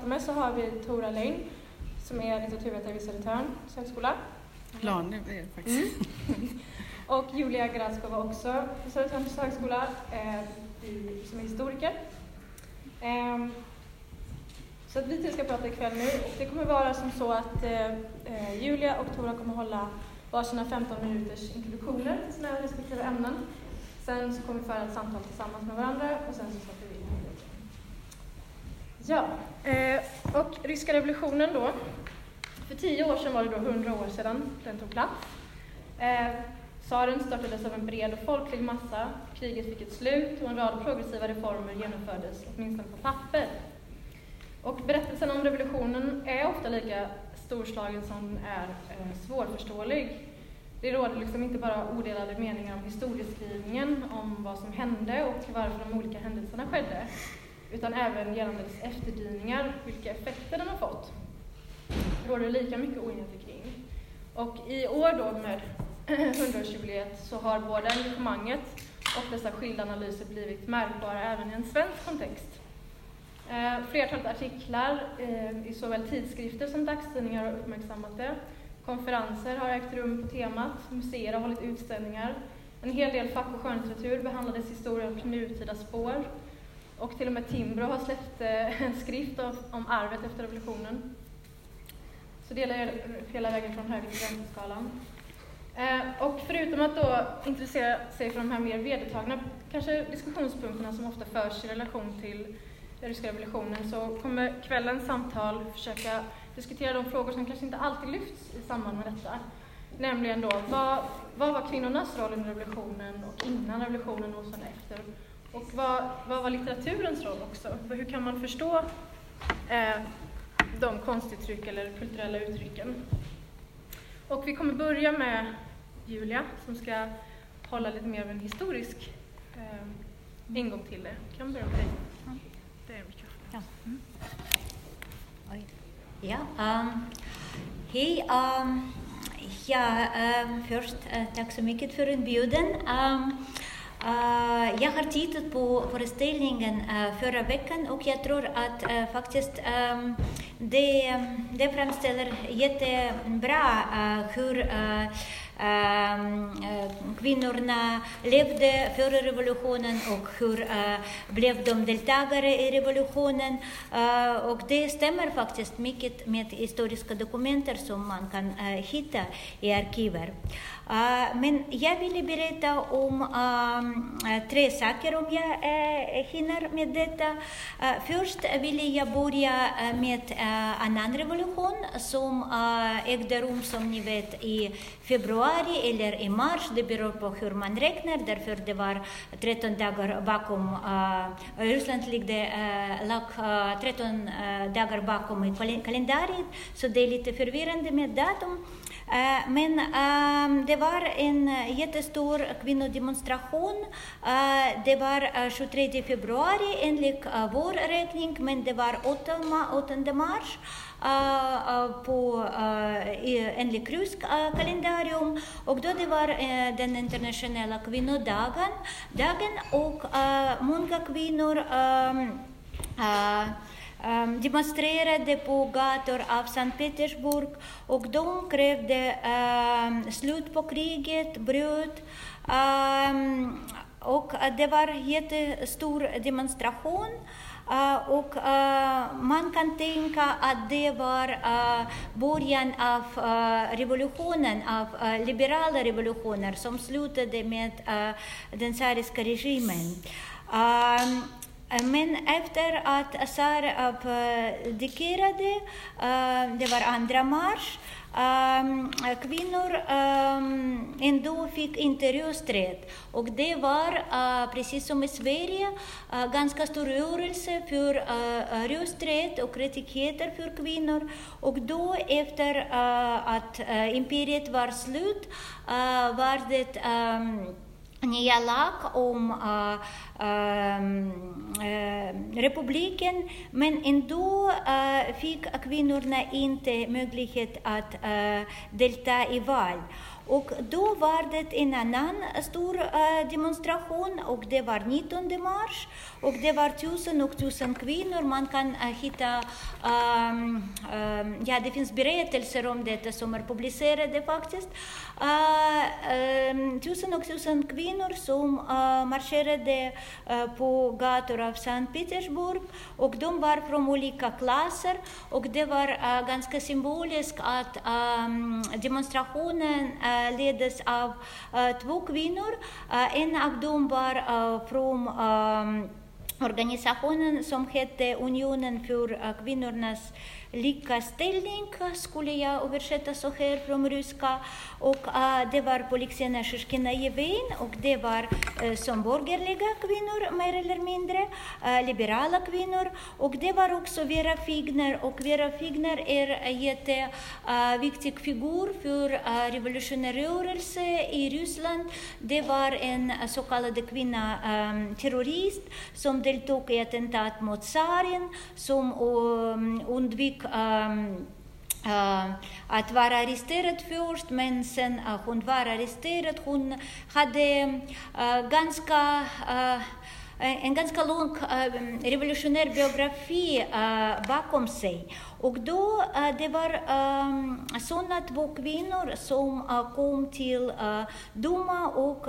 prata med så har vi Tora Lein som är litteraturvetare vid Södertörns högskola. Nu är det faktiskt. Mm. och Julia Graskova också vid Södertörns högskola eh, som är historiker. Eh, så att vi tre ska prata ikväll nu och det kommer vara som så att eh, eh Julia och Tora kommer hålla varsina 15 minuters introduktioner till sina respektive ämnen. Sen så kommer vi föra ett samtal tillsammans med varandra och sen så in Ja, eh, och ryska revolutionen då. För tio år sedan var det då 100 år sedan den tog plats. Eh, tsaren störtades av en bred och folklig massa, kriget fick ett slut och en rad progressiva reformer genomfördes, åtminstone på papper. Och berättelsen om revolutionen är ofta lika storslagen som den är eh, svårförståelig. Det råder liksom inte bara odelade meningar om historieskrivningen, om vad som hände och varför de olika händelserna skedde, utan även gällande dess efterdyningar, vilka effekter den har fått. Det råder lika mycket oenighet kring. Och i år då med 100-årsjubileet så har både engagemanget och dessa skilda analyser blivit märkbara även i en svensk kontext. Eh, flertalet artiklar eh, i såväl tidskrifter som dagstidningar har uppmärksammat det. Konferenser har ägt rum på temat, museer har hållit utställningar. En hel del fack och skönlitteratur behandlades historien på nutida spår. Och till och med Timbro har släppt eh, en skrift om arvet efter revolutionen. Så det gäller hela vägen från höger till vänsterskalan. Eh, och förutom att då intressera sig för de här mer vedertagna kanske diskussionspunkterna som ofta förs i relation till ryska revolutionen så kommer kvällens samtal försöka diskutera de frågor som kanske inte alltid lyfts i samband med detta. Nämligen då, vad, vad var kvinnornas roll under revolutionen och innan revolutionen och sen efter? Och vad, vad var litteraturens roll också? Hur kan man förstå eh, de konstuttryck eller kulturella uttrycken? Och vi kommer börja med Julia som ska hålla lite mer av en historisk eh, ingång till det. Kan börja med dig. Ja. Mm. Ja, um, hej. Um, ja, um, först uh, tack så mycket för inbjudan. Uh, jag har tittat på föreställningen uh, förra veckan och jag tror att uh, faktiskt um, det, det framställer jättebra uh, hur ehm, kvinnorna levde före revolutionen och hur eh, blev de deltagare i revolutionen. Och det stämmer faktiskt mycket med historiska dokumenter som man kan hitta i arkiver. Eh, men jag ville berätta om ehm, eh, tre saker om jag eh, hinner med detta. Först vill jag börja med en annan revolution som ägde rum som ni vet i februari eller i mars. Det beror på hur man räknar därför det var 13 dagar bakom, Ryssland ligger, lag 13 dagar bakom i kalendariet så det är lite förvirrande med datum. Eh, men ehm, det var en eh, jättestor kvinnodemonstration. Eh, det var 23 februari enligt vår räkning, men det var 8, mars. Uh, på, enligt rysk kalendarium och då det var den internationella kvinnodagen dagen och många kvinnor um, Ehm, demonstrerade på gator av Sankt Petersburg och de krävde um, slut på kriget, bröd. Um, ehm, och eh, det var en jättestor demonstration. Uh, och uh, man kan tänka att det var uh, början av revolutionen, av liberala revolutioner som slutade med den tsariska regimen. Men efter att Assar abdikerade, eh, det var andra mars, eh, kvinnor eh, ändå fick inte rösträtt. Och det var, precis som i Sverige, ganska stor rörelse för rösträtt och rättigheter för kvinnor. Och då efter att imperiet var slut var det nya lag om uh, uh, republiken, men ändå eh, fick kvinnorna inte möjlighet att eh, delta i val. Och då var det en annan stor demonstration och det var 19 mars och det var tusen och tusen kvinnor. Man kan hitta, um, um, ja det finns berättelser om detta som är publicerade faktiskt. Um, tusen och tusen kvinnor som eh, marscherade eh, på gator av Sankt Petersburg och de var från olika klasser och det var eh, ganska symboliskt att ehm, demonstrationen leddes av två kvinnor. En av dem var från ehm, organisationen som hette Unionen för kvinnornas lika ställning, skulle jag översätta så här från ryska. Och äh, det var Polixena Shishkina-Jevin och det var äh, som borgerliga kvinnor mer eller mindre, äh, liberala kvinnor. Och det var också Vera Figner och Vera Figner är äh, en jätteviktig äh, figur för äh, revolutionär rörelse i Ryssland. Det var en så kallad kvinna, ähm, terrorist som deltog i attentat mot tsaren, som ähm, undvek um, Uh, att vara arresterad först, men sen uh, hon var arresterad. Hon hade uh, ganska en ganska lång revolutionär biografi bakom sig. Och då det var um, sådana två kvinnor som kom till Duma och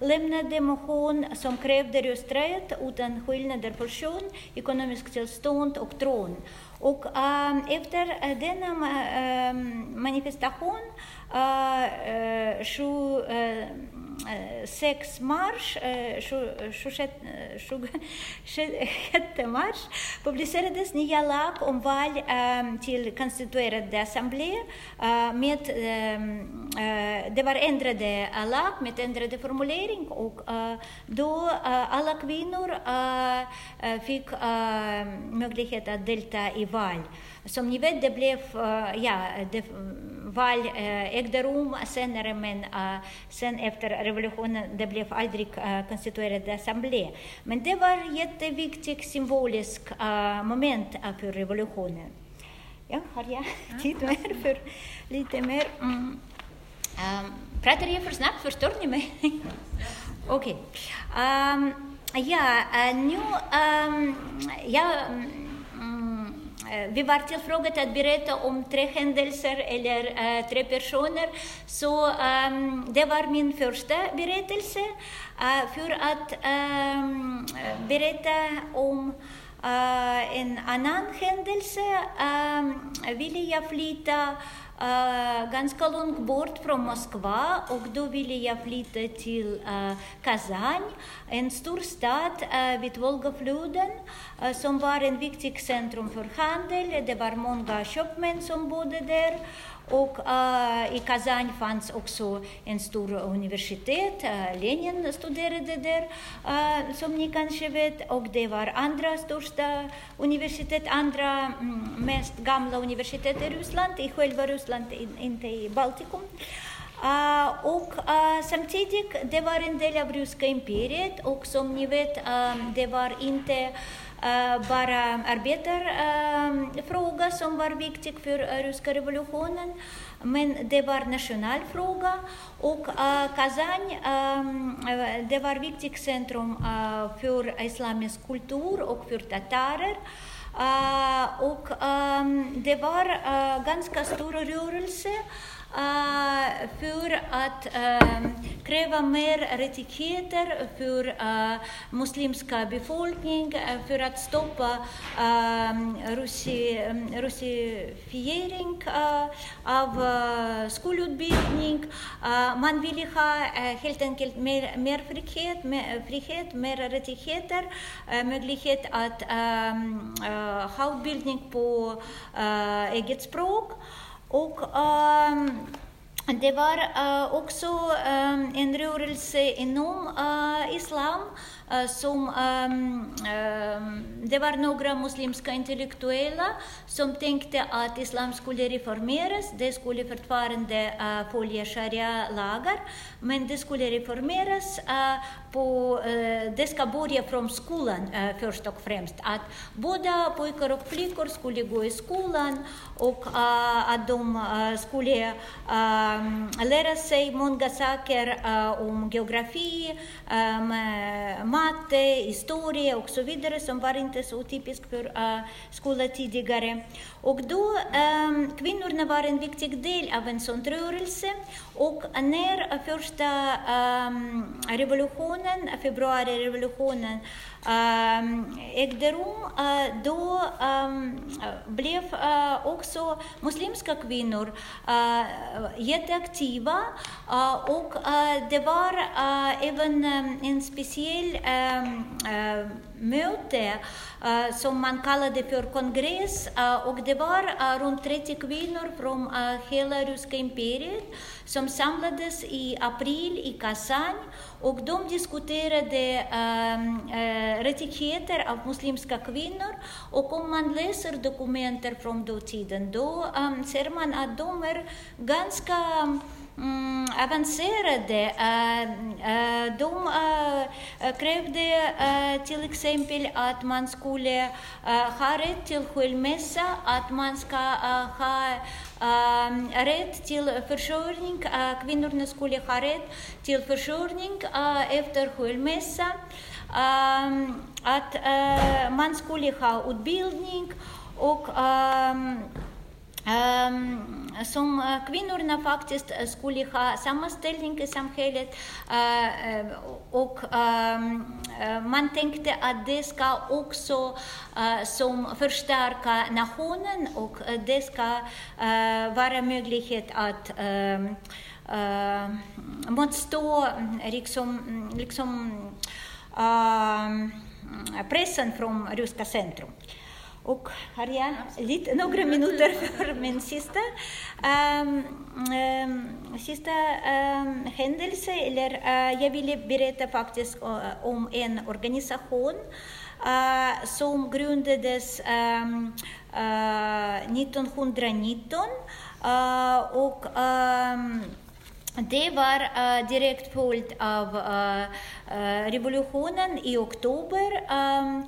lämnade motion som krävde rösträtt utan skillnader för kön, ekonomiskt tillstånd och tron. Och äh, efter äh, 6 mars, eh, 26 eh, eh, mars publicerades nya lag om val ehm, till konstituerade assemblé. Med, ehm, det var ändrade lag med ändrade formulering och då alla kvinnor fick ehm, möjlighet att delta i val. Som ni vet, det blev, ja, det, val ägde rum senare, men sen efter revolutionen, det blev aldrig konstituerad assemblé. Men det var ett jätteviktigt symboliskt moment för revolutionen. Ja, har jag tid mer för lite mer? Mm. Um, pratar jag för snabbt? Förstår ni mig? Okej. Okay. Um, ja, nu... Um, ja, Eh, vi var tillfrågade att berätta om tre händelser eller uh, tre personer. Så um, det var min första berättelse uh, för att um, berätta om uh, en annan händelse. Ehm, ville jag flytta Uh, Eh, ganska långt bort från Moskva och då ville jag flytta till uh, Kazan, en stor stad uh, vid Volgafloden som var en viktig centrum för handel. Det var många köpmän som bodde där och uh, i Kazan fanns också en stor universitet. Uh, Lenin studerade där, uh, som ni kanske vet. Och det var andra största universitet, andra mm, mest gamla universitet i Ryssland, i själva Ryssland, in, inte i Baltikum. Uh, och uh, samtidigt, det var en del av ryska imperiet och som ni vet, uh, det var inte Eh, bara arbetarfråga ehm, som var viktig för eh, ryska revolutionen, men det var nationell fråga och eh, Kazan ehm, det var viktigt centrum för islamisk kultur och för tatarer. och ehm, det var ganska stor rörelse Eh, för att uh, kräva mer rättigheter för uh, muslimska befolkning, eh, för att stoppa ehm, russi, russifiering ehm, av skolutbildning. man ville ha helt enkelt mer, mer frihet, mer, frihet, mer rättigheter, möjlighet att ha utbildning på eget språk. Och um, det var uh, också um, en rörelse inom uh, islam. Eh, som um, um, det var några muslimska intellektuella som tänkte att islam skulle reformeras, det skulle fortfarande uh, följa sharia-lagar, men det skulle reformeras uh, på, det ska börja från skolan först och främst, att båda pojkar och flickor skulle gå i skolan och att de skulle ehm, lära sig många saker om geografi, matte, historia och så vidare som var inte så typiskt för eh, skolan tidigare. Och då ehm, kvinnorna var en viktig del av en sån rörelse och när första ehm, revolutionen, februarirevolutionen, Ehm, ägde rum, eh, då ehm, blev eh, också muslimska kvinnor eh, jätteaktiva och det var även en speciell ehm, möte som man kallade för kongress och det var runt 30 kvinnor från hela ryska imperiet som samlades i april i Kazan och de diskuterade äh, rättigheter av muslimska kvinnor. Och om man läser dokumenter från dåtiden då äh, ser man att de är ganska mm, avancerade. De krävde till exempel att man skulle ha rätt till skilmässa, att man ska ha rätt till försörjning, kvinnorna skulle ha rätt till försörjning efter skilmässa, att man skulle ha utbildning och som kvinnorna faktiskt skulle ha samma ställning i samhället uh, och um, man tänkte att det ska också uh, som förstärka nationen och det ska uh, vara möjlighet att motstå liksom, liksom pressen från ryska centrum. Och har jag lite, några minuter för min sista, um, ehm, um, ehm, sista um, ehm, händelse. Eller, uh, jag ville berätta faktiskt uh, om en organisation uh, som grundades 1919 och det var uh, direkt följt av uh, revolutionen i oktober. Um,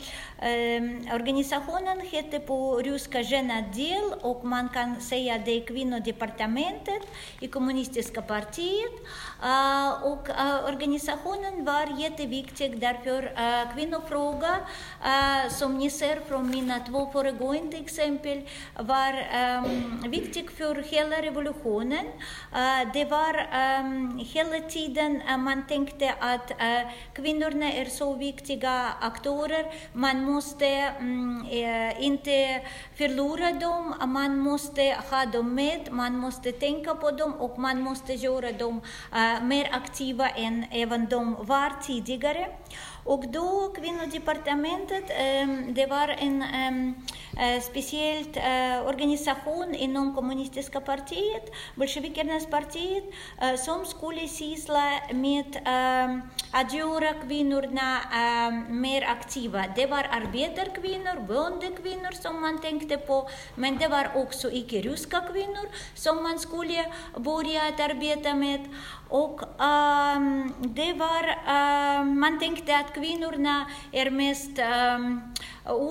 organisationen hette på ryska Genadel och man kan säga det är kvinnodepartementet i kommunistiska partiet. och organisationen var jätteviktig därför kvinnofråga, som ni ser från mina två föregående exempel, var viktig för hela revolutionen. det var hela tiden man tänkte att kvinnorna är så viktiga aktörer. Man måste mm, eh, inte förlora dem, man måste ha dem med, man måste tänka på dem och man måste göra dem eh, mer aktiva än även de var tidigare. Och då kvinnodepartementet, ehm, det var en ehm, eh, speciell eh, organisation inom kommunistiska partiet, bolsjevikernas partiet, eh, som skulle syssla med ehm, att göra kvinnorna mer aktiva. Det var arbetarkvinnor, bondekvinnor som man tänkte på, men det var också icke-ryska kvinnor som man skulle börja att arbeta med. Och um, det var, um, man tänkte att kvinnorna är mest um,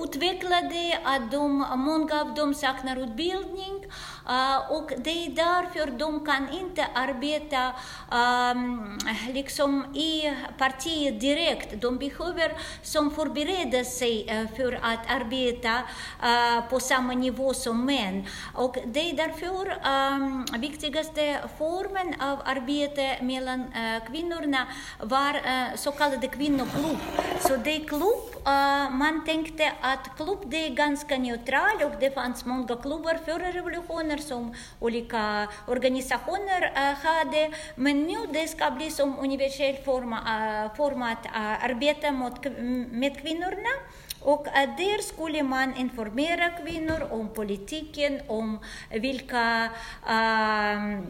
utvecklade, att de, många av dem saknar utbildning. Ah, och det är därför de kan inte arbeta ehm, liksom i partiet direkt. De behöver som förbereda sig eh, för att arbeta eh, på samma nivå som män. Och det är därför ehm, viktigaste formen av arbete mellan eh, kvinnorna var så kallade kvinnoklubb. Så det är klubb, man tänkte att klubb det är ganska neutral och det fanns många klubbar före revolutionen som olika organisationer hade. Men nu det ska bli som universell format, format arbeta mot, med kvinnorna. Och där skulle man informera kvinnor om politiken, om vilka uh,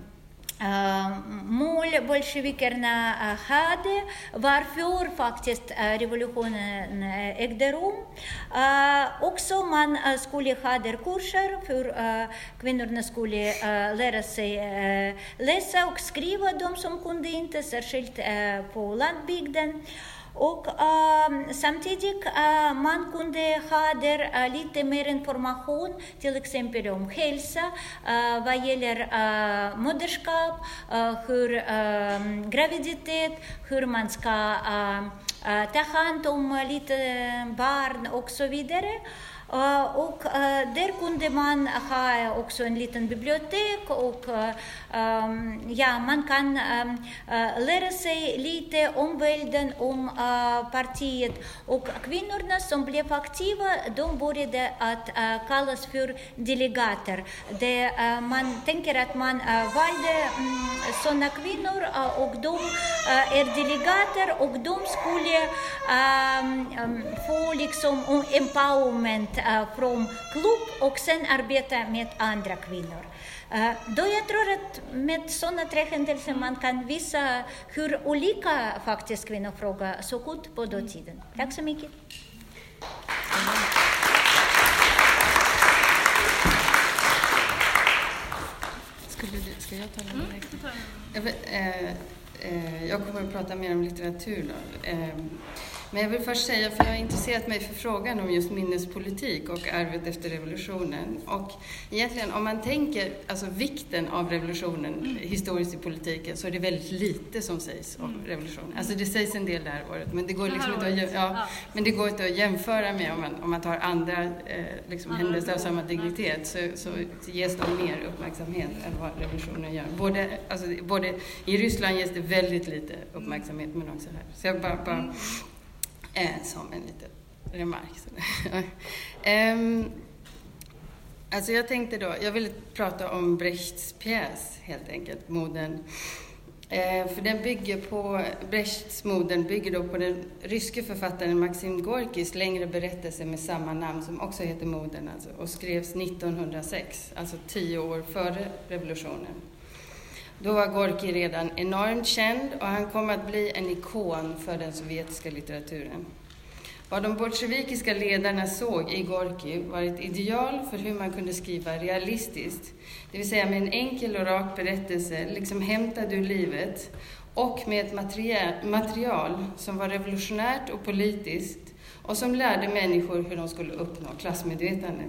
mål bolsjevikerna hade, varför faktiskt revolutionen ägde rum. också man skulle ha kurser för kvinnorna skulle lära sig läsa och skriva, de som kunde inte, särskilt på landsbygden. Och äh, samtidigt äh, man kunde ha där äh, lite mer information, till exempel om hälsa, äh, vad gäller äh, moderskap, hur ehm, graviditet, hur man ska ta hand om lite barn och så vidare. Eh, och eh, där kunde man ha eh, också en liten bibliotek och ehm, ja, man kan ehm, lära sig lite om världen, om partiet. Och kvinnorna som blev aktiva, de började att kallas för delegater. Det, man tänker att man valde mm, sådana kvinnor och de är delegater och de skulle ehm, få liksom empowerment Eh, från klubb och sen arbeta med andra kvinnor. Eh, då jag tror att med sådana tre händelser man kan visa hur olika faktiskt kvinnofrågan såg ut på dåtiden. Tack så mycket. Skulle du, ska jag ta den direkt? Jag, eh, eh, jag kommer att prata mer om litteratur. Då. Eh, men jag vill först säga, för jag har intresserat mig för frågan om just minnespolitik och arvet efter revolutionen. Och egentligen, om man tänker alltså vikten av revolutionen mm. historiskt i politiken, så är det väldigt lite som sägs om mm. revolutionen. Alltså det sägs en del det här året, men det går liksom inte att, ja. Men det går inte att jämföra med om man, om man tar andra eh, liksom, händelser av samma dignitet, så, så ges de mer uppmärksamhet än vad revolutionen gör. Både, alltså, både i Ryssland ges det väldigt lite uppmärksamhet, men också här. Så jag bara, bara mm eh, som en liten remark. um, alltså jag tänkte då, jag ville prata om Brechts pjäs helt enkelt, Moden. Eh, för den bygger på, Brechts Moden bygger då på den ryske författaren Maxim Gorkis längre berättelse med samma namn som också heter Moden alltså, och skrevs 1906, alltså tio år före revolutionen. Då var Gorki redan enormt känd och han kom att bli en ikon för den sovjetiska litteraturen. Vad de bolsjevikiska ledarna såg i Gorki var ett ideal för hur man kunde skriva realistiskt, det vill säga med en enkel och rak berättelse, liksom hämtad ur livet, och med ett material som var revolutionärt och politiskt och som lärde människor hur de skulle uppnå klassmedvetande.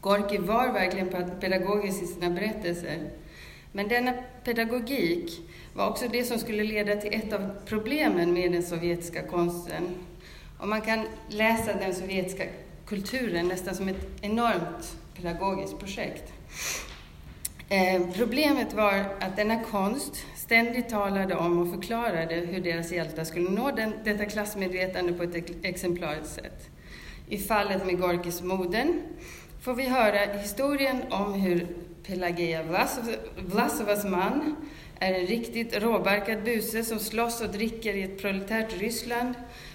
Gorki var verkligen pedagogisk i sina berättelser, men denna pedagogik var också det som skulle leda till ett av problemen med den sovjetiska konsten. Och man kan läsa den sovjetiska kulturen nästan som ett enormt pedagogiskt projekt. Eh, problemet var att denna konst ständigt talade om och förklarade hur deras hjältar skulle nå den, detta klassmedvetande på ett exemplariskt sätt. I fallet med Gorkis Moden får vi höra historien om hur Pelageja Vlasovas man är en riktigt råbarkad buse som slåss och dricker i ett proletärt Ryssland.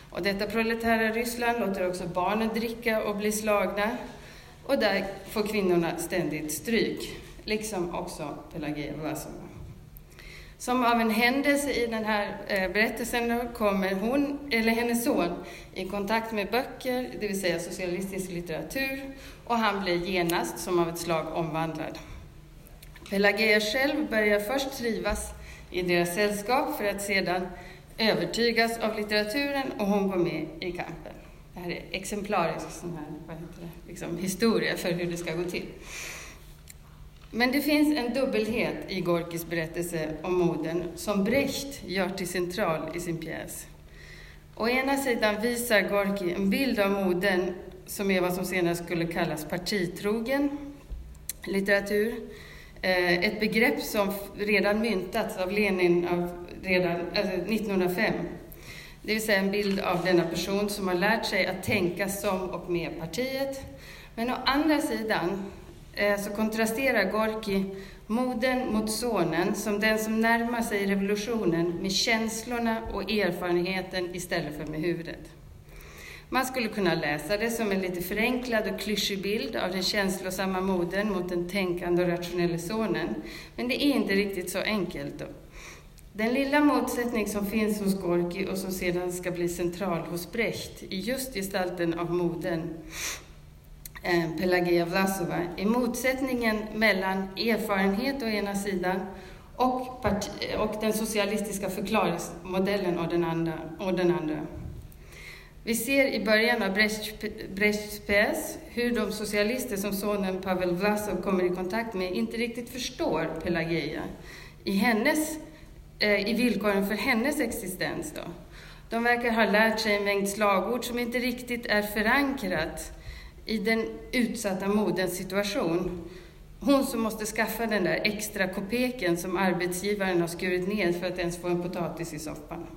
Och detta proletära Ryssland låter också barnen dricka och bli slagna. Och där får kvinnorna ständigt stryk, liksom också Pelageja Vlasova. Som av en händelse i den här eh, berättelsen kommer hon, eller hennes son, i kontakt med böcker, det vill säga socialistisk litteratur, och han blir genast, som av ett slag, omvandlad. Pelagia själv börjar först trivas i deras sällskap för att sedan övertygas av litteraturen och hon går med i kampen. Det här är exemplarisk sån här, vad heter det, liksom, historia för hur det ska gå till. Men det finns en dubbelhet i Gorkis berättelse om moden som Brecht gör till central i sin pjäs. Å ena sidan visar Gorki en bild av moden som är vad som senare skulle kallas partitrogen litteratur, Eh, ett begrepp som redan myntats av Lenin av redan, eh, alltså 1905. Det vill säga en bild av denna person som har lärt sig att tänka som och med partiet. Men å andra sidan eh, så kontrasterar Gorki moden mot sonen som den som närmar sig revolutionen med känslorna och erfarenheten istället för med huvudet. Man skulle kunna läsa det som en lite förenklad och klyschig bild av den känslosamma modern mot den tänkande och rationella sonen. Men det är inte riktigt så enkelt. Då. Den lilla motsättning som finns hos Gorki och som sedan ska bli central hos Brecht i just gestalten av modern eh, Pelagia Vlasova är motsättningen mellan erfarenhet å ena sidan och, och den socialistiska förklaringsmodellen å den andra. Och den andra. Vi ser i början av Brechts pjäs hur de socialister som sonen Pavel Vlasov kommer i kontakt med inte riktigt förstår Pelageja i, hennes, eh, i villkoren för hennes existens. Då. De verkar ha lärt sig en mängd slagord som inte riktigt är förankrat i den utsatta moderns situation. Hon som måste skaffa den där extra kopeken som arbetsgivaren har skurit ner för att ens få en potatis i soppan.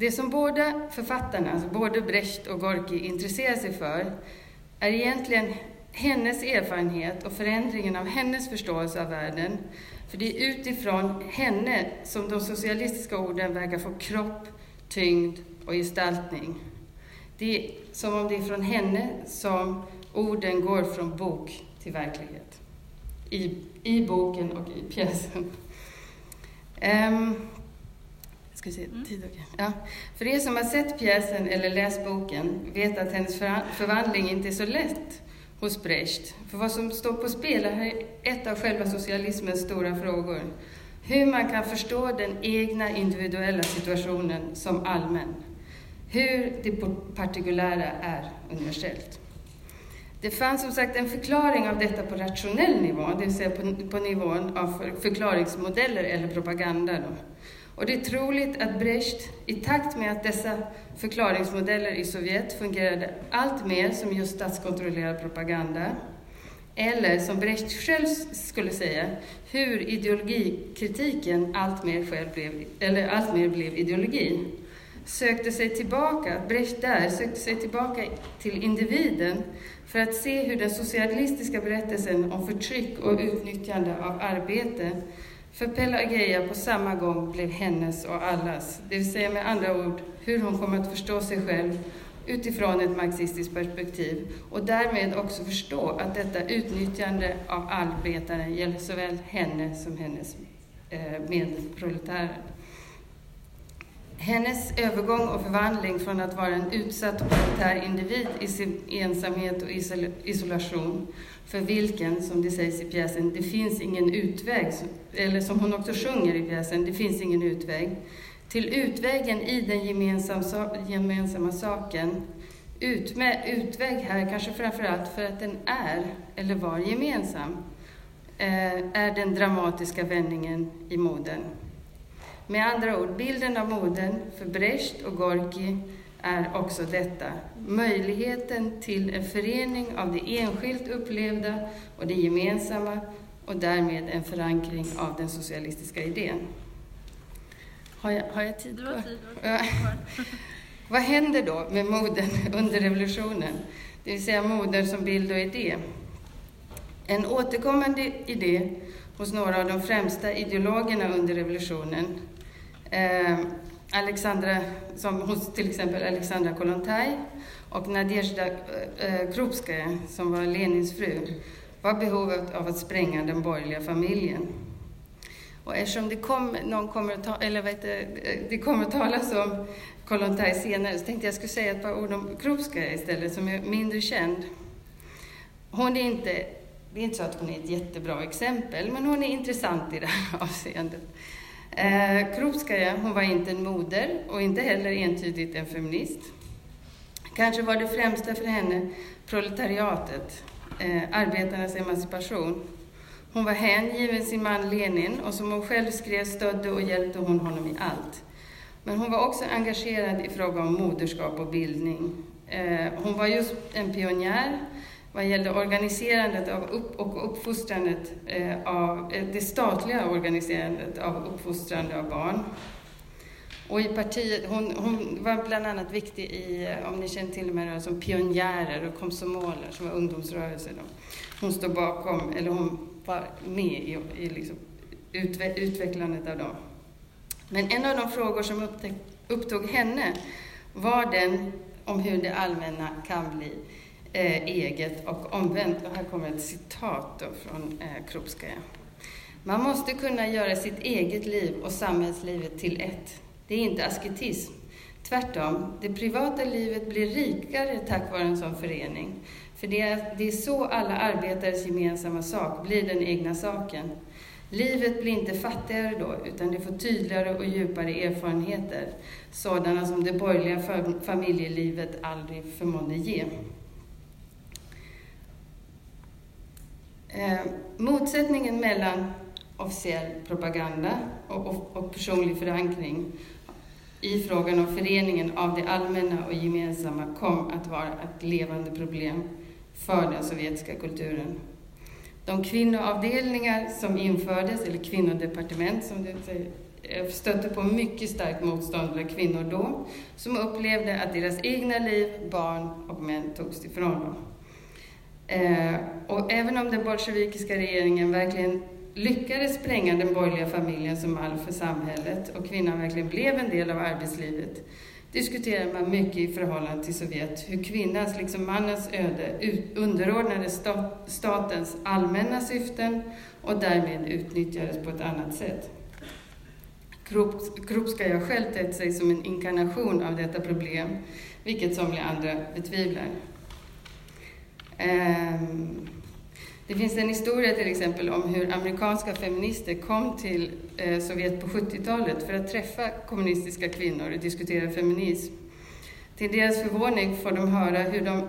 Det som båda författarna, alltså både Brecht och Gorki, intresserar sig för är egentligen hennes erfarenhet och förändringen av hennes förståelse av världen. För det är utifrån henne som de socialistiska orden verkar få kropp, tyngd och gestaltning. Det är som om det är från henne som orden går från bok till verklighet. I, i boken och i pjäsen. Um, Ska se, mm. tid okay. ja. För er som har sett pjäsen eller läst boken vet att hennes förvandling inte är så lätt hos Brecht. För vad som står på spel är ett av själva socialismens stora frågor. Hur man kan förstå den egna individuella situationen som allmän. Hur det partikulära är universellt. Det fanns som sagt en förklaring av detta på rationell nivå, det vill säga på, på nivån av förklaringsmodeller eller propaganda. Då. Och det är troligt att Brecht, i takt med att dessa förklaringsmodeller i Sovjet fungerade allt mer som just statskontrollerad propaganda, eller som Brecht själv skulle säga, hur ideologikritiken alltmer, själv blev, eller alltmer blev ideologi, sökte sig tillbaka, Brecht där sökte sig tillbaka till individen för att se hur den socialistiska berättelsen om förtryck och utnyttjande av arbete för Pelageia på samma gång blev hennes och allas, det vill säga med andra ord hur hon kom att förstå sig själv utifrån ett marxistiskt perspektiv och därmed också förstå att detta utnyttjande av arbetaren gäller såväl henne som hennes eh, medproletärer. Hennes övergång och förvandling från att vara en utsatt och proletär individ i sin ensamhet och isolation för vilken, som det sägs i pjäsen, det finns ingen utväg, eller som hon också sjunger i pjäsen, det finns ingen utväg, till utvägen i den gemensamma, gemensamma saken. Utme, utväg här kanske framför allt för att den är, eller var, gemensam, eh, är den dramatiska vändningen i moden. Med andra ord, bilden av moden för Brecht och Gorki är också detta. Möjligheten till en förening av det enskilt upplevda och det gemensamma och därmed en förankring av den socialistiska idén. Har jag, har jag tid kvar? Vad händer då med moden under revolutionen? Det vill säga moden som bild och idé. En återkommande idé hos några av de främsta ideologerna under revolutionen eh, Alexandra, som hos till exempel Alexandra Kollontaj och Nadezjda eh, Krupskaja, som var Lenins fru, var behovet av att spränga den borgerliga familjen. Och eftersom det, kom, någon kommer att ta, eller vet eh, det kommer att talas om Kollontaj senare, så tänkte jag skulle säga ett par ord om Krupskaja istället, som är mindre känd. Hon är inte, det är inte så att hon är ett jättebra exempel, men hon är intressant i det här avseendet. Eh, Krupskaja, hon var inte en moder och inte heller entydigt en feminist. Kanske var det främsta för henne proletariatet, eh, arbetarnas emancipation. Hon var hängiven sin man Lenin och som hon själv skrev stödde och hjälpte hon honom i allt. Men hon var också engagerad i fråga om moderskap och bildning. Eh, hon var just en pionjär vad gällde organiserandet av upp och uppfostrandet eh, av eh, det statliga organiserandet av uppfostrande av barn. Och i partiet, hon, hon var bland annat viktig i, eh, om ni känner till de som pionjärer och komsomoler, som var ungdomsrörelser. Då. Hon stod bakom, eller hon var med i, i liksom utve, utvecklandet av dem. Men en av de frågor som upptäck, upptog henne var den om hur det allmänna kan bli eh, eget och omvänt. Och här kommer ett citat då från eh, Krupskaja. Man måste kunna göra sitt eget liv och samhällslivet till ett. Det är inte asketism. Tvärtom, det privata livet blir rikare tack vare en sån förening. För det är, det är så alla arbetares gemensamma sak blir den egna saken. Livet blir inte fattigare då, utan det får tydligare och djupare erfarenheter, sådana som det borgerliga familjelivet aldrig förmådde ge. Eh, motsättningen mellan officiell propaganda och, och, och, personlig förankring i frågan om föreningen av det allmänna och gemensamma kom att vara ett levande problem för den sovjetiska kulturen. De kvinnoavdelningar som infördes, eller kvinnodepartement som det säger, eh, stötte på mycket starkt motstånd bland kvinnor då, som upplevde att deras egna liv, barn och män togs ifrån dem. Eh, och även om den bolsjevikiska regeringen verkligen lyckades spränga den borgerliga familjen som mall för samhället och kvinnan verkligen blev en del av arbetslivet, diskuterar man mycket i förhållande till Sovjet hur kvinnans, liksom mannens öde, underordnade statens allmänna syften och därmed utnyttjades på ett annat sätt. Krupskaja själv tett sig som en inkarnation av detta problem, vilket somliga andra betvivlar. Ehm, det finns en historia till exempel om hur amerikanska feminister kom till eh, Sovjet på 70-talet för att träffa kommunistiska kvinnor och diskutera feminism. Till deras förvåning får de höra hur de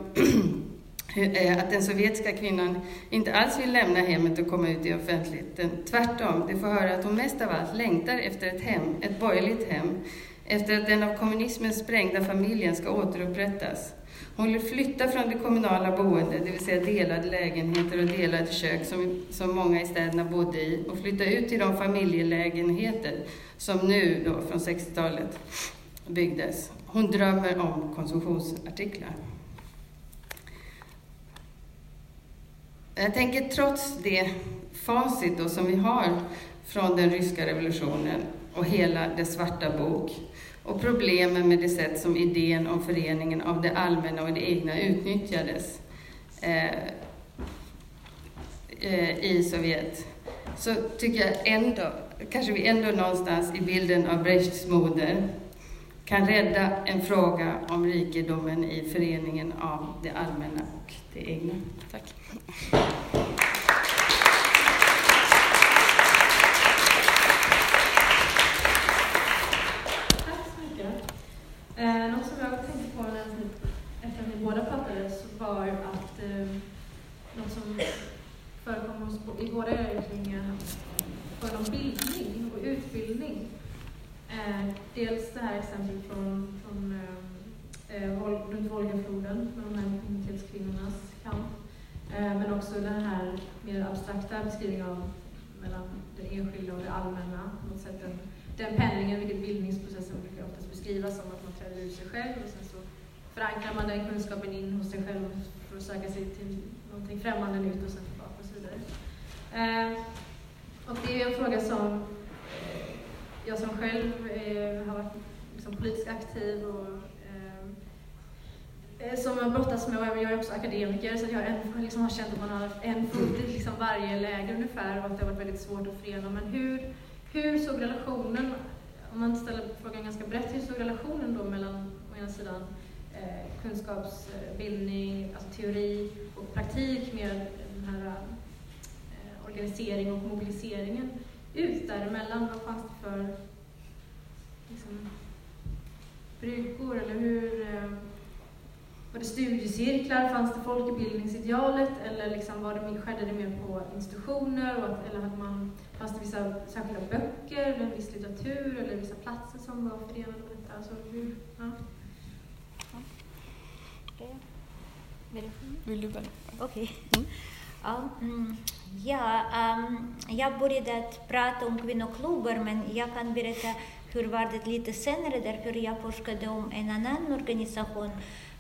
eh, att den sovjetiska kvinnan inte alls vill lämna hemmet och komma ut i offentligheten. Tvärtom, de får höra att hon mest av allt längtar efter ett hem, ett borgerligt hem, efter att den av kommunismen sprängda familjen ska återupprättas. Hon vill flytta från det kommunala boendet, det vill säga delade lägenheter och delade kök som, som många i städerna bodde i, och flytta ut till de familjelägenheter som nu, då, från 60-talet, byggdes. Hon drömmer om konsumtionsartiklar. Jag tänker trots det facit då som vi har från den ryska revolutionen och hela dess svarta bok, och problemen med det sätt som idén om föreningen av det allmänna och det egna utnyttjades eh, eh, i Sovjet, så tycker jag ändå, kanske vi ändå någonstans i bilden av Brechts moder kan rädda en fråga om rikedomen i föreningen av det allmänna och det egna. Tack. Eh, något som jag tänkte på när, efter att ni båda pratade var att eh, något som förekommer hos, i båda era utbildningar var om bildning och utbildning. Eh, dels det här exemplet från, från eh, eh runt Volgafloden med de här minoritetskvinnornas kamp. Eh, men också den här mer abstrakta beskrivningen av mellan det enskilda och det allmänna. På något sätt den, den pendlingen, vilket bildningsprocessen brukar oftast beskrivas som att ur sig själv och sen så förankrar man den kunskapen in hos sig själv för att söka sig till någonting främmande nytt och sen tillbaka och så vidare. Eh, och det är en fråga som eh, jag som själv eh, har varit liksom, politiskt aktiv och ehm, eh, som jag brottats med, och jag är också akademiker, så jag en, liksom har känt att man har en fot i liksom varje läger ungefär och att det har varit väldigt svårt att förena. Men hur, hur såg relationen om man ställer frågan ganska brett, hur såg relationen då mellan å ena sidan eh, kunskapsbildning, alltså teori och praktik med den här eh, organiseringen och mobiliseringen ut däremellan? Vad fanns det för liksom, bryggor eller hur eh, var det studiecirklar? Fanns det folkbildningsidealet eller liksom var det, skedde det mer på institutioner? Och, eller hade man, fanns det vissa särskilda böcker eller en viss litteratur eller vissa platser som var förenade med detta? Alltså, hur, ja. Vill du börja? Okej. Okay. Mm. Ja, um, jag började att prata om kvinnoklubbar men jag kan berätta hur var det lite senare därför jag forskade om en annan organisation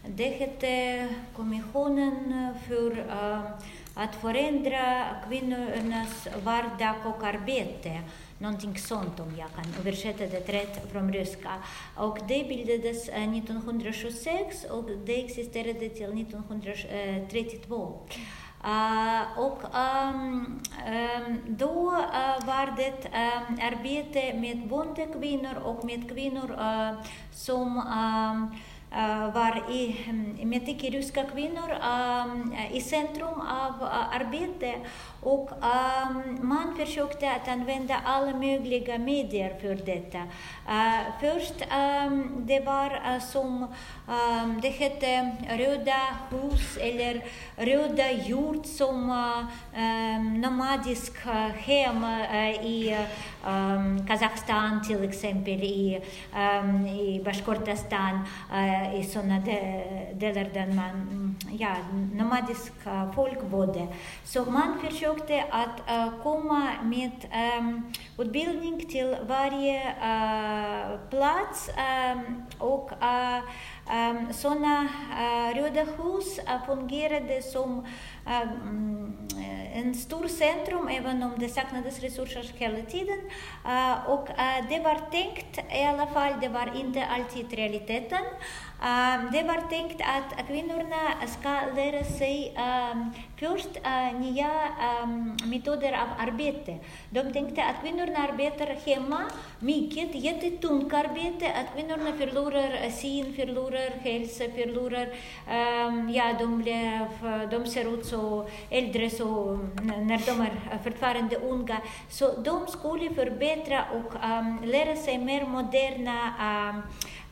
det hette Kommissionen för uh, att förändra kvinnornas vardag och arbete. Någonting sånt om jag kan översätta det rätt från ryska. Och det bildades eh, 1926 och det existerade till 1932. Uh, eh, och um, um, då uh, var det um, arbete med bondekvinnor och med kvinnor uh, som ehm, Eh, var i, mm, med tycker ryska kvinnor ehm, i centrum av eh, arbete och ehm, man försökte att använda alla möjliga medier för detta. Eh, först ehm, det var eh, som ehm, det hette Röda hus eller Röda jord som eh, nomadisk hem i Kazakstan till exempel, i, i Bashkortostan i sådana delar där man, mm, ja, nomadiska folk bodde. Så man försökte att uh, komma med um, utbildning till varje uh, plats um, och uh, Ehm, um, sådana uh, eh, röda hus uh, fungerade som um, en stor centrum, även om det saknades resurser hela tiden. Uh, och det var tänkt, i alla fall, det var inte alltid realiteten. Ehm, det var tänkt att kvinnorna ska lära sig först nya metoder av arbete. De tänkte att kvinnorna arbetar hemma mycket, jättetungt arbete, att kvinnorna förlorar sin, förlorar hälsa, förlorar, ehm, ja, de, blev, de ser ut så äldre så när de är fortfarande unga. Så de skulle förbättra och ehm, lära sig mer moderna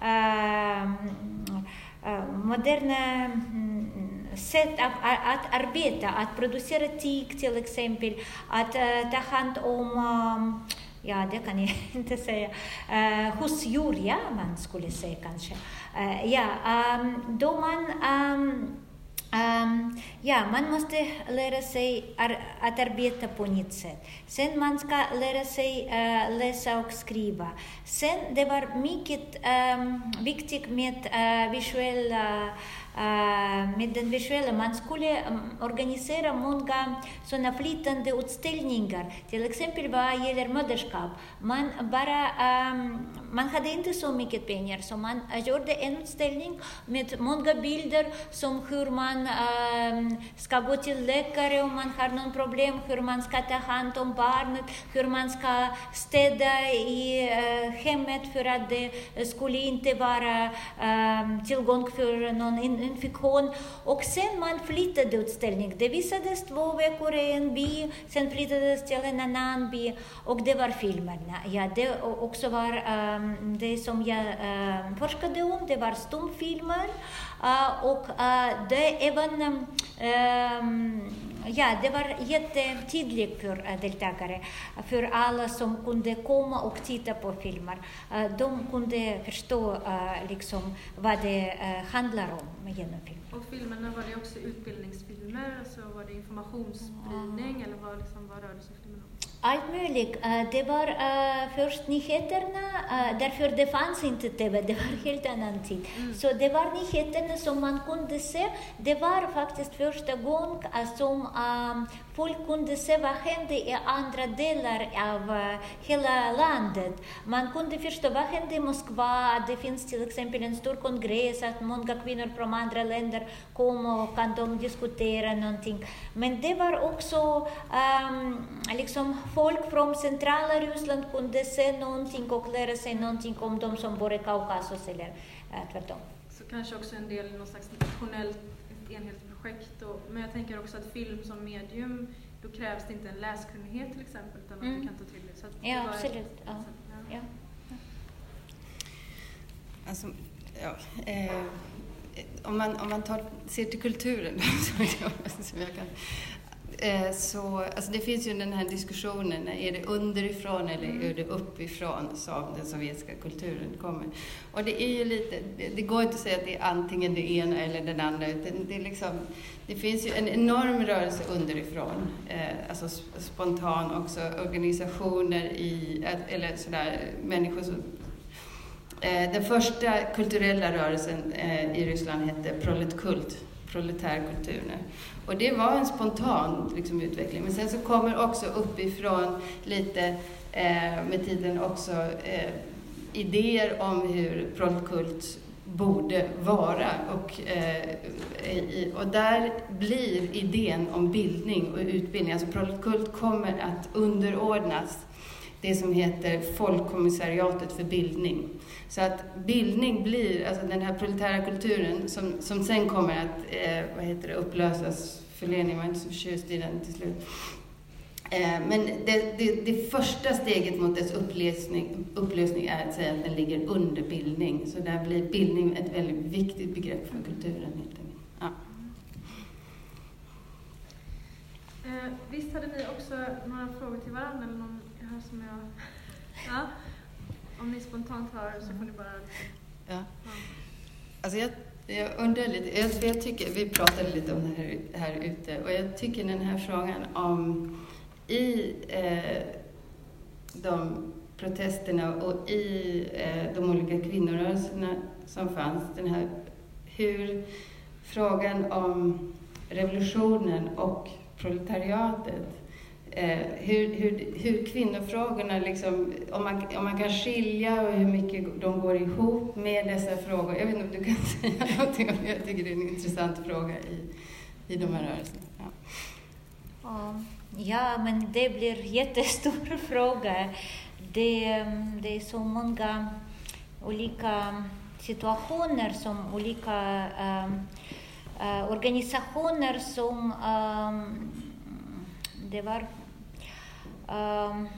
ehm, moderna mm, sätt att, att arbeta, att producera tyg till exempel, att eh, ta hand om ja, det kan jag inte säga, uh, husdjur, ja, man skulle säga kanske. Uh, ja, um, då man um, Um, ja, man måste lära sig ar att arbeta på nytt sätt. Sen man ska lära sig uh, läsa och skriva. Sen det var mycket um, viktigt med uh, visuella med den visuella. Man skulle organisera många sådana flytande utställningar, till exempel vad gäller moderskap. Man, bara, um, man hade inte så mycket pengar, så man gjorde en utställning med många bilder som hur man um, ska gå till läkare om man har något problem, hur man ska ta hand om barnet, hur man ska städa i uh, hemmet för att det skulle inte vara um, tillgång för någon infektion. Och sen man flyttade utställningen. Det visades två veckor i en by, sen flyttades till en annan by och det var filmerna. Ja, det också var um, det som jag um, forskade om, det var stumfilmer uh, och uh, det även um, ja, det var jättetydligt för deltagare, för alla som kunde komma och titta på filmer. De kunde förstå liksom, vad det handlar om genom filmen. Och filmerna, var det också utbildningsfilmer? Alltså var det informationsspridning eller vad, liksom, vad rörde sig filmerna om? Allt möjligt. Det var uh, först nyheterna, uh, därför det fanns inte TV, det var helt annan tid. Mm. Så det var nyheterna som man kunde se. Det var faktiskt första gången som um, folk kunde se vad hände i andra delar av hela landet. Man kunde förstå vad hände i Moskva. Det finns till exempel en stor kongress, att många kvinnor från andra länder kom och kan de diskutera någonting. Men det var också um, liksom folk från centrala Ryssland kunde se någonting och lära sig någonting om de som bor i Kaukasus eller äh, tvärtom. Så kanske också en del någon slags nationellt enhetligt projekt. Och, men jag tänker också att film som medium, då krävs det inte en läskunnighet till exempel, utan mm. att du kan ta till dig. Så ja, det absolut. Ett, ja. ja. ja. Alltså, ja, eh, om man, om man tar, ser till kulturen, som jag kan så, alltså det finns ju den här diskussionen, är det underifrån eller är det uppifrån som den sovjetiska kulturen kommer? Och det är ju lite, det går inte att säga att det är antingen det ena eller den andra, utan det, är liksom, det finns ju en enorm rörelse underifrån, eh, alltså spontan också, organisationer i, eller sådär, människor som eh, den första kulturella rörelsen i Ryssland hette Proletkult proletärkulturen. Och det var en spontan liksom, utveckling. Men sen så kommer också uppifrån lite eh, med tiden också eh, idéer om hur proletkult borde vara. Och, eh, i, och där blir idén om bildning och utbildning, alltså proletkult kommer att underordnas det som heter Folkkommissariatet för bildning. Så att bildning blir, alltså den här proletära kulturen som, som sen kommer att eh, vad heter det, upplösas, förläningen var inte så förtjust i den till slut. Eh, men det, det, det, första steget mot dess upplösning, upplösning är att säga att den ligger under bildning. Så där blir bildning ett väldigt viktigt begrepp för kulturen. Helt ja. Eh, visst hade ni också några frågor till varandra? Eller någon, här som jag, ja. Om ni spontant har så får ni bara... Ja. ja. Alltså jag, jag undrar lite, jag, jag, tycker, vi pratade lite om det här, här ute och jag tycker den här frågan om i eh, de protesterna och i eh, de olika kvinnorörelserna som fanns, den här, hur frågan om revolutionen och proletariatet Eh, hur, hur, hur kvinnofrågorna, liksom, om, man, om man kan skilja och hur mycket de går ihop med dessa frågor. Jag vet inte om du kan säga någonting om det. Jag tycker det är en intressant fråga i, i de här rörelserna. Ja. ja, men det blir jättestor fråga. Det, mm, det är så många olika situationer som olika um, uh, organisationer som um, det var Um,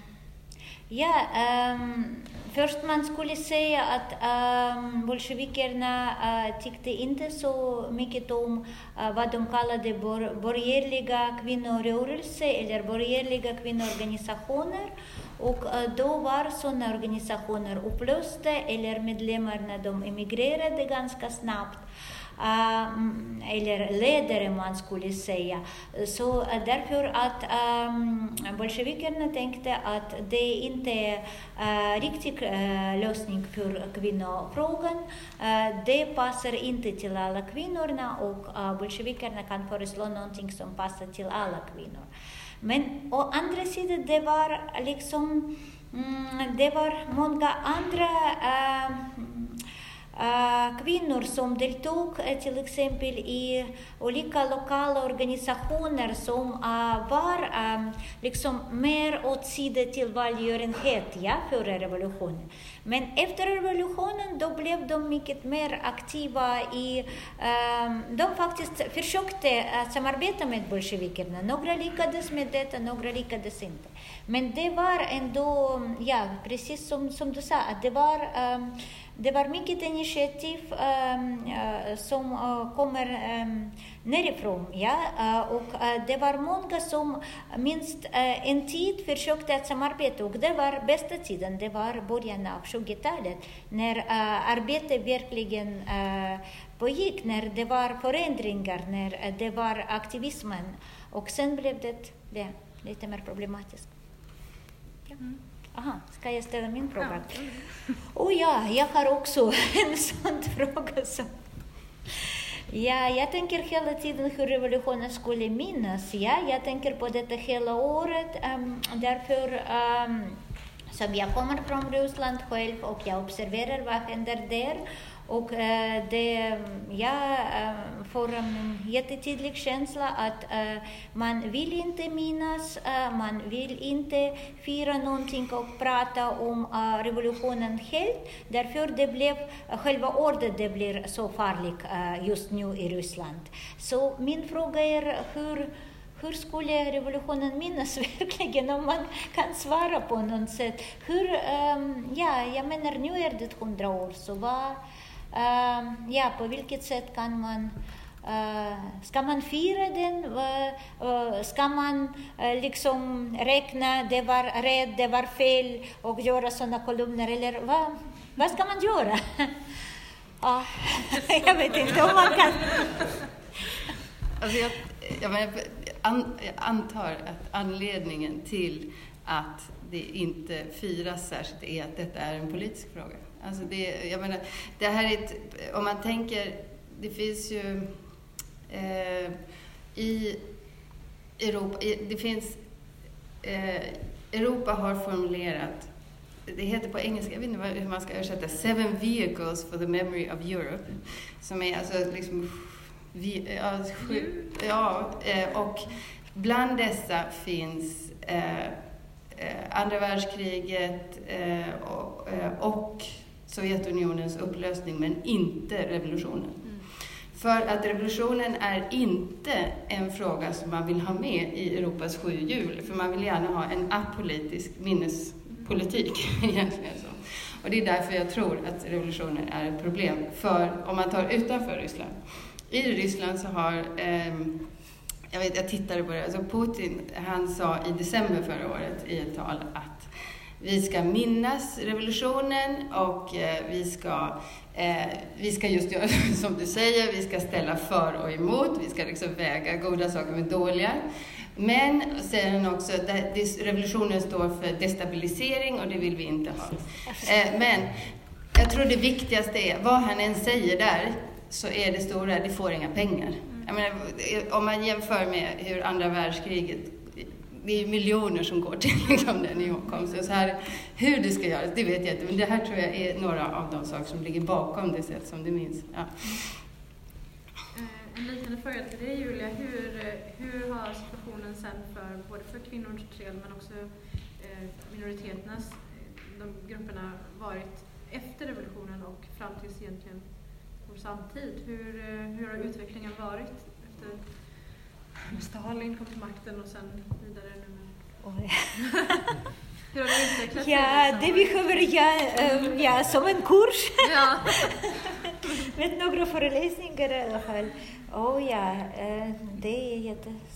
ja, um, man skulle säga att um, bolsjevikerna uh, tyckte inte så mycket om uh, vad de kallade bor borgerliga kvinnorörelse eller borgerliga kvinnoorganisationer. Och uh, då var sådana organisationer upplösta eller medlemmarna de emigrerade ganska snabbt. Um, eller ledare man skulle säga. Så därför att um, bolsjevikerna tänkte att det inte är uh, riktig uh, lösning för kvinnofrågan. Uh, det passar inte till alla kvinnorna och uh, bolsjevikerna kan föreslå någonting som passar till alla kvinnor. Men å andra sidan, det var liksom, mm, det var många andra uh, kvinnor som deltog till exempel i olika lokala organisationer som var liksom mer åt sidan till välgörenhet ja, före revolutionen. Men efter revolutionen då blev de mycket mer aktiva i, de faktiskt försökte samarbeta med bolsjevikerna. Några lyckades med detta, några lyckades inte. Men det var ändå, ja, precis som, som du sa, att det var det var mycket initiativ um, som kommer um, nerifrån. Ja? Och det var många som minst en tid försökte att samarbeta och det var bästa tiden, det var början av 20-talet när arbetet verkligen pågick, när det var förändringar, när det var aktivismen. Och sen blev det, det lite mer problematiskt. Ja. Aha, ska jag ställa min fråga? Ja. Oh ja, jag har också en sån fråga. Som... Ja, jag tänker hela tiden hur revolutionen skulle minnas. Ja, jag tänker på detta hela året. Um, därför um, som jag kommer från Ryssland själv och jag observerar vad händer där. Och äh, det, jag äh, får en jättetydlig känsla att äh, man vill inte minnas, man vill inte fira någonting och prata om revolutionen helt. Därför det blev, själva ordet det blir så farligt just nu i Ryssland. Så min fråga är hur hur skulle revolutionen minnas verkligen om man kan svara på något sätt? Hur, ja, jag menar nu är det hundra år, så vad, Ehm, ja, på vilket sätt kan man Uh, ska man fira den? Uh, ska man uh, liksom räkna, det var rätt, det var fel och göra sådana kolumner? Eller vad, vad ska man göra? uh, jag vet inte om man kan... Alltså jag, jag, an, jag antar att anledningen till att det inte firas särskilt är att detta är en politisk fråga. Alltså det, jag menar, det här är ett, om man tänker, det finns ju Eh, I Europa, det finns, eh, Europa har formulerat det heter på engelska, jag vet inte hur man ska översätta, Seven Vehicles for the Memory of Europe. Som är alltså liksom, vi, ja, sju, ja, eh, och bland dessa finns eh, andra världskriget och, och Sovjetunionens upplösning, men inte revolutionen. Mm. För att revolutionen är inte en fråga som man vill ha med i Europas sju hjul, för man vill gärna ha en apolitisk minnespolitik egentligen. Så. Och det är därför jag tror att revolutionen är ett problem, för om man tar utanför Ryssland. I Ryssland så har eh, jag, vet, jag tittade på det, alltså Putin, han sa i december förra året i ett tal att vi ska minnas revolutionen och eh, vi ska eh, vi ska just göra som du säger, vi ska ställa för och emot, vi ska liksom väga goda saker med dåliga. Men, säger han också, att revolutionen står för destabilisering och det vill vi inte ha. Eh, men jag tror det viktigaste är, vad han än säger där, så är det stora, det får inga pengar. Jag menar, eh, om man jämför med hur andra världskriget det är miljoner som går till liksom, den ihågkomsten. Så här, hur det ska göras, det vet jag inte, men det här tror jag är några av de saker som ligger bakom det sätt som det minns. Ja. Eh, en liknande fråga till dig Julia, hur, eh, hur har situationen sen för både för kvinnors del men också minoriteternas, de grupperna varit efter revolutionen och fram tills egentligen samtid? Hur, hur har utvecklingen varit efter Stalin kom till makten och sen vidare nu med... Hur har det utvecklats? Ja, det behöver jag, ja, som en kurs. Ja. Med några föreläsningar i alla fall. Oh ja, det är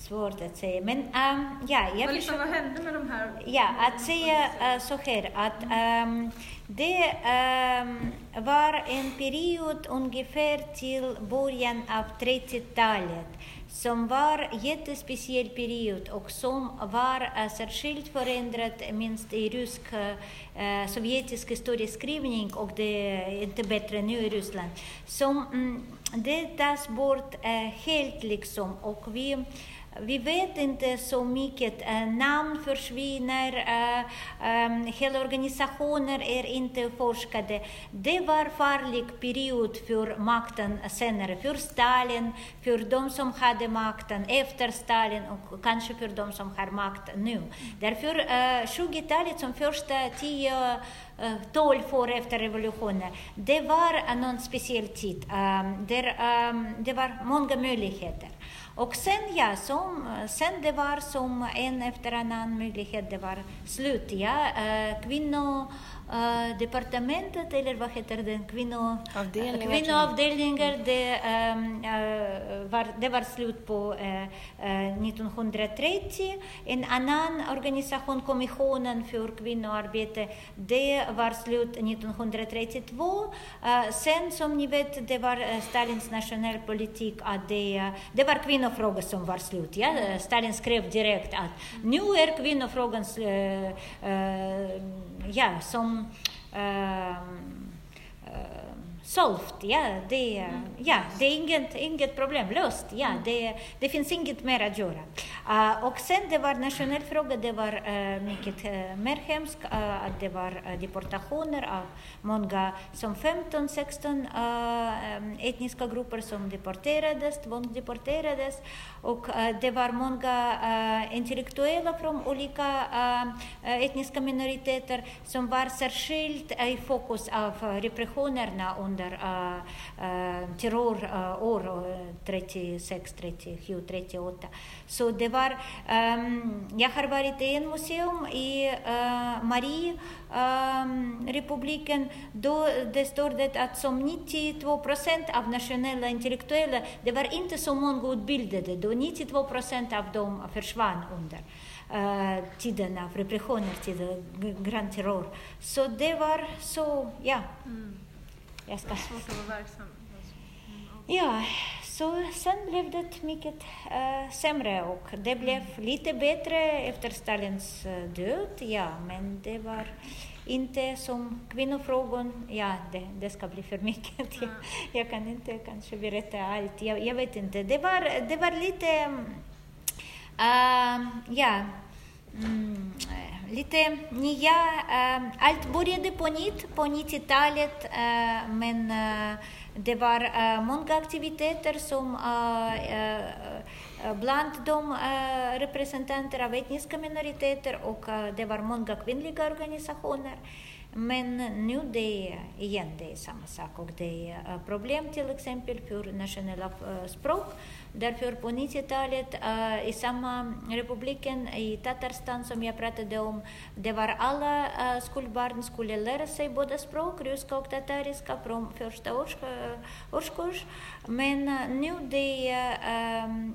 jättesvårt att säga. Men um, ja, jag vad, liksom, vad hände med de här? Ja, att säga uh, så här att um, det um, var en period ungefär till början av 30-talet som var jättespeciell period och som var uh, särskilt förändrad minst i rysk uh, sovjetisk historieskrivning och det är inte bättre nu i Ryssland. Som, um, det tas bort uh, helt liksom och vi vi vet inte så mycket. Eh, namn försvinner, eh, ehm, hela organisationer är inte forskade. Det var farlig period för makten senare, för Stalin, för de som hade makten efter Stalin och kanske för de som har makt nu. Därför eh, 20-talet som första 10 12 år efter revolutionen. Det var någon speciell tid. Ehm, ehm, det var många möjligheter. Och sen, ja, som, sen det var som en efter annan möjlighet, det var slut. Ja. Eh, Kvinnor uh, departementet, eller vad heter kvinno, Avdelningar, kvinnoavdelningar, det, um, uh, var, det var slut på uh, 1930. En annan organisation, Kommissionen för kvinnoarbete, det var slut 1932. sen som ni vet, det var Stalins nationalpolitik att det, det var kvinnofrågan som var slut. Ja? Stalin skrev direkt att nu är kvinnofrågan ja, som um, solved, ja, det, mm. ja, det är inget, inget problem, löst, ja, mm. det, det finns inget mer att göra. Uh, och sen det var nationell fråga, det var uh, mycket uh, mer hemskt, att det var deportationer av många, som 15-16 etniska grupper som deporterades, tvångsdeporterades och det var många intellektuella från olika etniska minoriteter som var särskilt i fokus av repressionerna under terrorår 36, 37, 38. Så det var, um, jag har varit i en museum e, i uh, Marie um, republiken, då det står det att som 92 procent av nationella intellektuella, det var inte så många utbildade, då 92 procent av dem försvann under tiden av repressioner, tiden Grand Terror. Så det var så, ja. Mm. Jag ska... Svårt att vara verksam. Ja, så sen blev det mycket äh, sämre och det blev lite bättre efter Stalins äh, död, ja, men det var inte som kvinnofrågan, ja det, det ska bli för mycket. Jag, jag kan inte kanske berätta allt, jag, jag vet inte. Det var, det var lite, uh, ja, mm, lite nya, eh, allt började på nytt på 90-talet, eh, men eh, det var många aktiviteter som bland de representanter av etniska minoriteter och det var många kvinnliga organisationer. Men nu det är igen det är samma sak och det är problem till exempel för nationella språk Därför på 90-talet uh, i samma republiken i Tatarstan som jag pratade om, det var alla skolbarn skulle lära sig båda språk, ryska och tatariska från första års, årskurs. Men nu, det,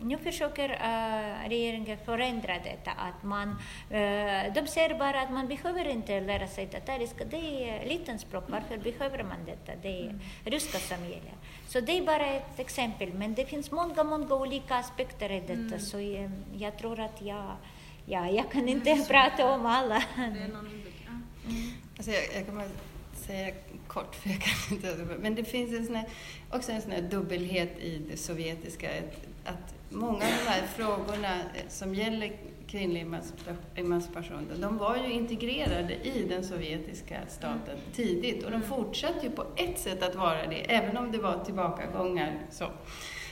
nu försöker regeringen förändra detta. Att man, de säger bara att man behöver inte lära sig tatariska, det är litet språk, varför behöver man detta? Det är mm. ryska som gäller. Så det är bara ett exempel, men det finns många, många olika aspekter i detta, mm. så jag, jag, tror att jag, ja, jag kan inte mm. prata om alla. Mm. Alltså jag, jag kan bara säga kort, för jag kan inte, men det finns en sån här, också en sån här dubbelhet i det sovjetiska, att många av de här frågorna som gäller kvinnlig emancipation, de var ju integrerade i den sovjetiska staten mm. tidigt och de fortsatte ju på ett sätt att vara det, även om det var tillbakagångar. Så,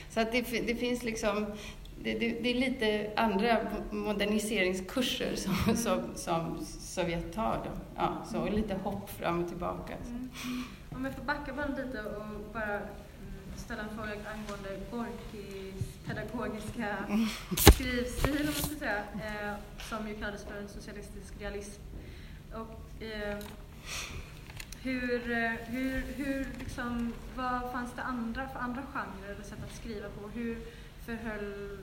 så att det, det finns liksom, det, det, det, är lite andra moderniseringskurser som, mm. som, som Sovjet tar. Då. Ja, så lite hopp fram och tillbaka. Mm. Om jag får backa bandet lite och bara ställa en fråga angående Gorkis pedagogiska skrivstil, om man ska säga, eh, som ju kallades för en socialistisk realism. Och, eh, hur, eh, hur, hur liksom, vad fanns det andra för andra genrer eller sätt att skriva på? Hur förhöll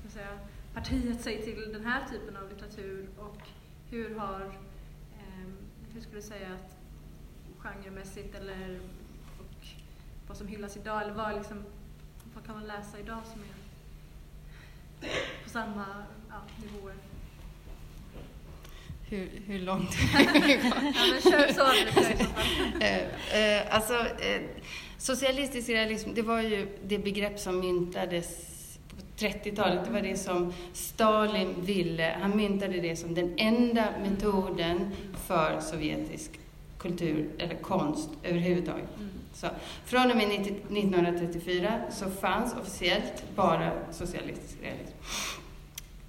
ska säga, partiet sig till den här typen av litteratur och hur har, eh, hur skulle du säga att genremässigt eller vad som hyllas idag eller vad, liksom, vad kan man läsa idag som är på samma ja, nivåer? Hur, hur långt? ja, kör så. eh, eh, alltså, eh, socialistisk realism, det var ju det begrepp som myntades på 30-talet. Det var det som Stalin ville. Han myntade det som den enda metoden för sovjetisk kultur eller konst överhuvudtaget. Mm. Så, från och med 1934 så fanns officiellt bara socialistisk realism.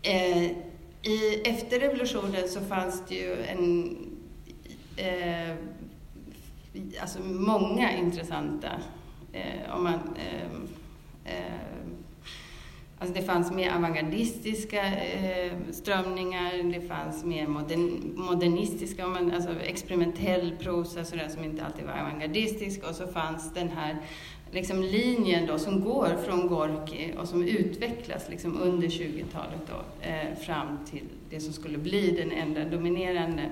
Eh, i, efter revolutionen så fanns det ju en, eh, alltså många intressanta, eh, om man eh, eh, Alltså det fanns mer avantgardistiska eh, strömningar, det fanns mer modern, modernistiska, alltså experimentell prosa sådär, som inte alltid var avantgardistisk. Och så fanns den här liksom, linjen då, som går från Gorki och som utvecklas liksom, under 20-talet då, eh, fram till det som skulle bli den enda dominerande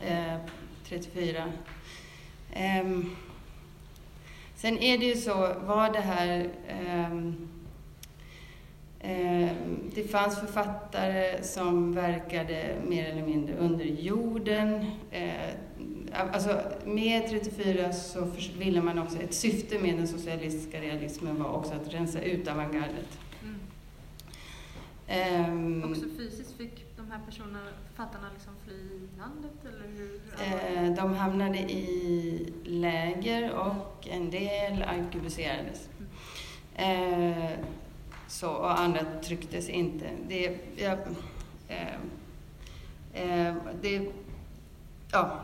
eh, 34. Ehm, sen är det ju så, var det här Eh, det fanns författare som verkade mer eller mindre under jorden. Eh, alltså med 34 så ville man också, ett syfte med den socialistiska realismen var också att rensa ut avantgardet. Mm. Um, också fysiskt fick de här personerna, författarna liksom fly landet eller hur? hur de hamnade i läger och en del arkebuserades. Mm. Uh, så, och andra trycktes inte. Det, jag, eh, eh, det, ja,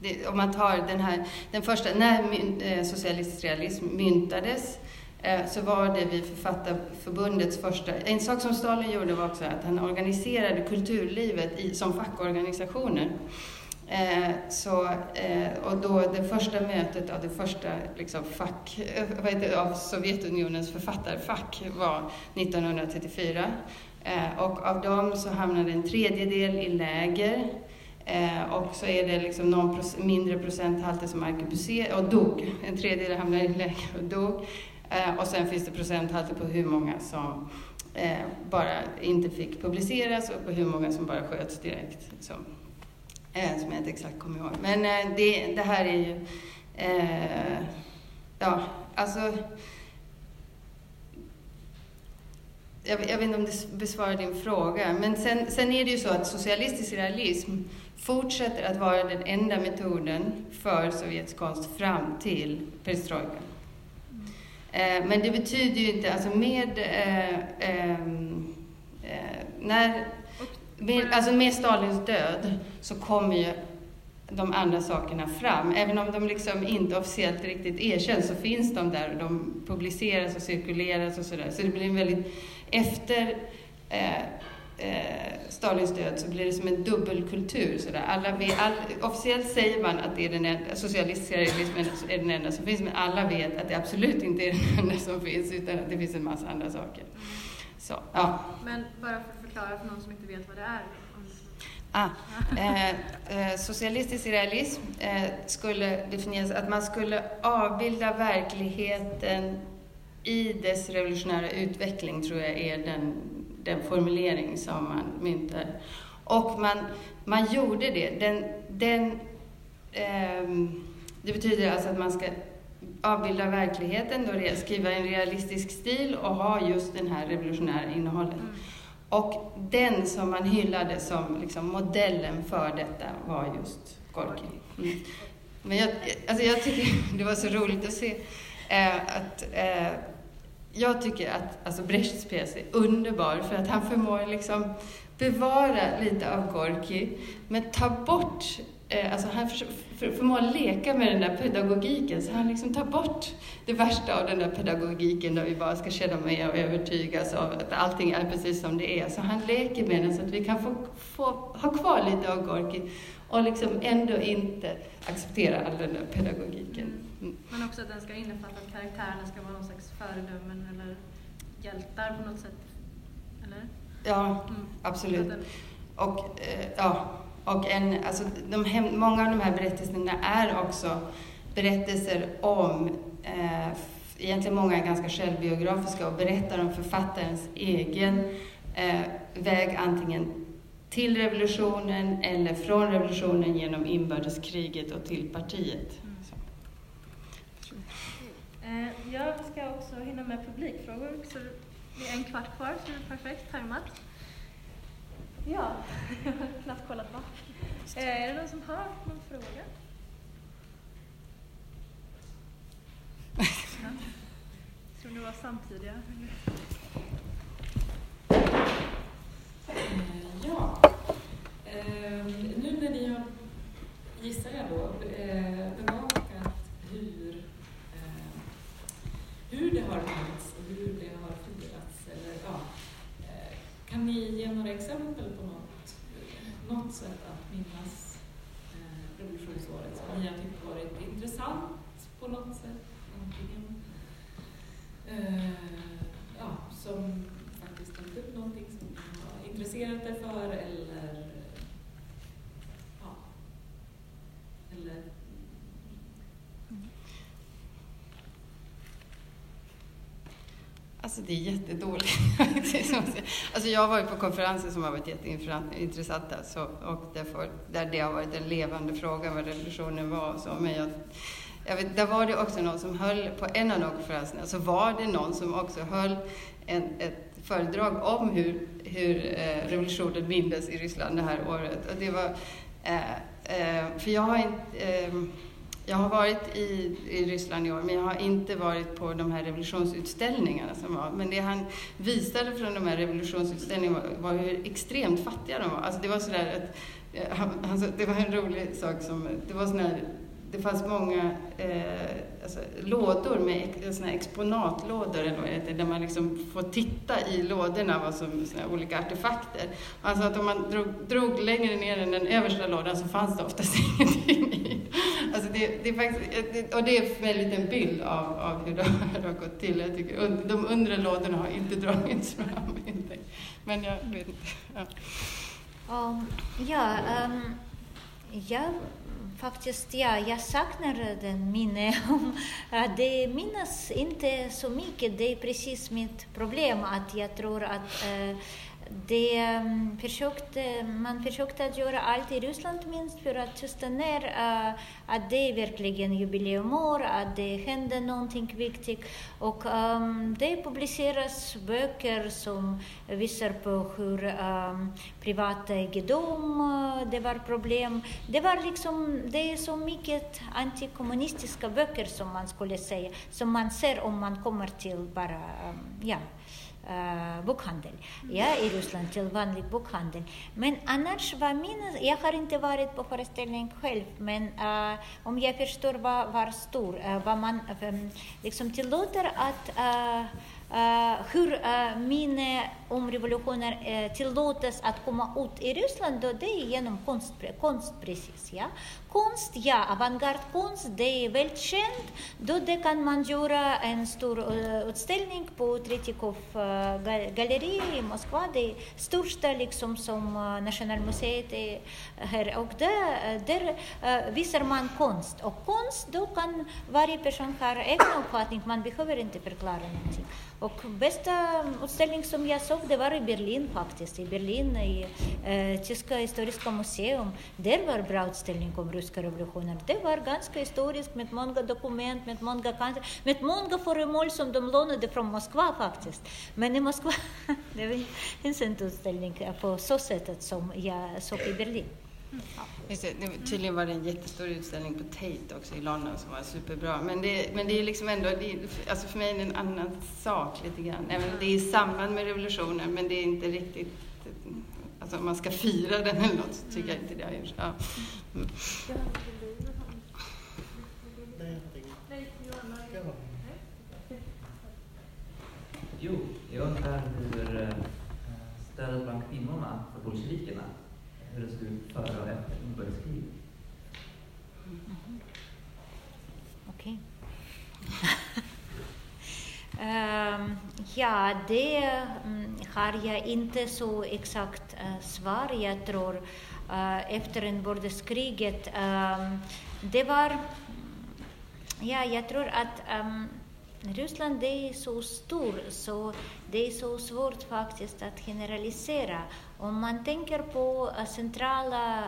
det, om man tar den här, den första, när eh, socialistisk realism myntades eh, så var det vid Författarförbundets första... En sak som Stalin gjorde var också att han organiserade kulturlivet i, som fackorganisationer. Eh, så, eh, och då det första mötet av det första liksom, fack, eh, vad heter det, av Sovjetunionens författarfack var 1934. Eh, och av dem så hamnade en tredjedel i läger. Eh, och så är det liksom någon proc mindre procenthalter som arkebuserade och dog. En tredjedel hamnade i läger och dog. Eh, och sen finns det procenthalter på hur många som eh, bara inte fick publiceras och på hur många som bara sköts direkt. Så eh, som jag inte exakt kommer ihåg. Men eh, det, det här är ju, eh, ja, alltså jag, jag, vet inte om det besvarar din fråga, men sen, sen är det ju så att socialistisk realism fortsätter att vara den enda metoden för sovjetisk konst fram till perestrojkan. Eh, men det betyder ju inte, alltså med, eh, ehm, eh, när, med, alltså med Stalins död så kommer ju de andra sakerna fram. Även om de liksom inte officiellt riktigt erkänns så finns de där och de publiceras och cirkuleras och sådär. Så det blir en väldigt, efter eh, eh, Stalins död så blir det som en dubbelkultur. Sådär. Alla vet, all, officiellt säger man att det är den enda, socialistiska realismen är den enda som finns, men alla vet att det absolut inte är den enda som finns, utan att det finns en massa andra saker. Så, ja. Men bara för förklara för någon som inte vet vad det är. Ah, eh, eh, socialistisk realism eh, skulle definieras att man skulle avbilda verkligheten i dess revolutionära utveckling, tror jag är den den formulering som man myntar. Och man, man gjorde det. Den, den, eh, det betyder alltså att man ska avbilda verkligheten, då skriva en realistisk stil och ha just den här revolutionära innehållet. Mm. Och den som man hyllade som liksom modellen för detta var just Gorki. Mm. Men jag, alltså jag tycker det var så roligt att se eh, att eh, jag tycker att alltså Brechts pjäs är underbar för att han förmår liksom bevara lite av Gorki, men ta bort eh, Alltså han förmår leka med den där pedagogiken, så han liksom tar bort det värsta av den där pedagogiken där vi bara ska känna med och övertygas av att allting är precis som det är. Så han leker med den så att vi kan få, få ha kvar lite av Gorki och liksom ändå inte acceptera all den där pedagogiken. Mm. Men också att den ska innefatta att karaktärerna ska vara någon slags föredömen eller hjältar på något sätt? Eller? Ja, mm. absolut. Och, eh, ja, och en, alltså, de hem, många av de här berättelserna är också berättelser om eh, Egentligen många är ganska självbiografiska och berättar om författarens egen eh, väg antingen till revolutionen eller från revolutionen genom inbördeskriget och till partiet. Mm. Eh, jag ska också hinna med publikfrågor, så det är en kvart kvar, så det är perfekt tajmat. Ja, jag har knappt kollat bak. Eh, är det någon som har någon fråga? Ja. Jag tror ni var samtidiga. Ja. Eh, nu när ni har, gissar jag då, eh, bevakat hur, eh, hur det har hänt och hur det har firats, eller, ja, eh, kan ni ge några exempel på något, något sätt att minnas eh, revolutionsåret som ni har tyckt varit intressant på något sätt? Antingen, eh, ja, som faktiskt tagit upp någonting som intresserat dig för eller ja, eller Alltså det är jättedåligt. alltså jag har varit på konferenser som har varit jätteintressanta så, och därför, där det har varit en levande fråga vad revolutionen var och så. Men jag, jag vet, där var det också någon som höll, på en av de konferenserna, så var det någon som också höll en, ett föredrag om hur, hur eh, revolutionen mindes i Ryssland det här året. Och det var, eh, eh, för jag har inte ehm, jag har varit i, i Ryssland i år, men jag har inte varit på de här revolutionsutställningarna som var. Men det han visade från de här revolutionsutställningarna var, var hur extremt fattiga de var. Alltså det var sådär att, eh, han, det var en rolig sak som, det var sån här det fanns många eh, alltså, lådor med såna exponatlådor eller vad det där man liksom får titta i lådorna vad som såna olika artefakter. Alltså att om man drog, drog längre ner än den översta lådan så fanns det oftast ingenting i. Alltså det, det är faktiskt, eh, och det är för mig en liten bild av, av hur det har gått till. Jag tycker, de undre lådorna har inte dragits fram. Men jag vet inte. Ja, um, ja um, ehm, jag faktiskt, ja, jag saknar den minne. det minns inte så mycket. Det är precis mitt problem att jag tror att eh, det mm, försökte, mm, man försökte att göra allt i Ryssland minst för att tysta ner uh, att det är verkligen jubileumår, att det händer någonting viktigt. Och um, det publiceras böcker som visar på hur um, privata egendom, uh, eh, det var problem. Det var liksom, det är så mycket antikommunistiska böcker som man skulle säga, som man ser om man kommer till bara, um, ja, uh, bokhandel ja, i Ryssland, till vanlig bokhandel. Men annars var min, jag har inte varit på föreställning själv, men uh, om jag förstår vad var stor, uh, vad man um, liksom tillåter att Uh, hur uh, minne om revolutioner uh, tillåtes att komma ut i Ryssland, då det är genom konst, konst precis. Ja? Konst, ja, avantgardkonst, det är väldigt känt. Då det kan man göra en stor utställning på Tretikov galleri i Moskva, det största liksom som Nationalmuseet är här. Och där, där visar man konst. Och konst, då kan varje person ha egen uppfattning, man behöver inte förklara någonting. Och bästa utställning som jag såg, det var i Berlin faktiskt. I Berlin, i eh, Tyska historiska museum. Där var bra utställning om ryska revolutionen. Det var ganska historiskt med många dokument, med många kanter, med många föremål som de lånade från Moskva faktiskt. Men i Moskva, det finns inte utställning på så sättet som jag såg i Berlin. Just det, tydligen var det en jättestor utställning på Tate också i London som var superbra. Men det, men det är liksom ändå, det är, alltså för mig är det en annan sak lite grann. Även det är i samband med revolutionen, men det är inte riktigt, alltså om man ska fira den eller något så tycker jag inte det har gjorts. Ja. Mm. Jo, jag undrar hur eh, stödet bland kvinnorna för bolsjevikerna hur det ut före och efter inbördeskriget. Mm. Okej. um, ja, det um, har jag inte så exakt uh, svar. Jag tror uh, efter inbördeskriget, um, ehm, det var, ja, jag tror att um, Ryssland det är så stort så det är så svårt faktiskt att generalisera. Om man tänker på eh, centrala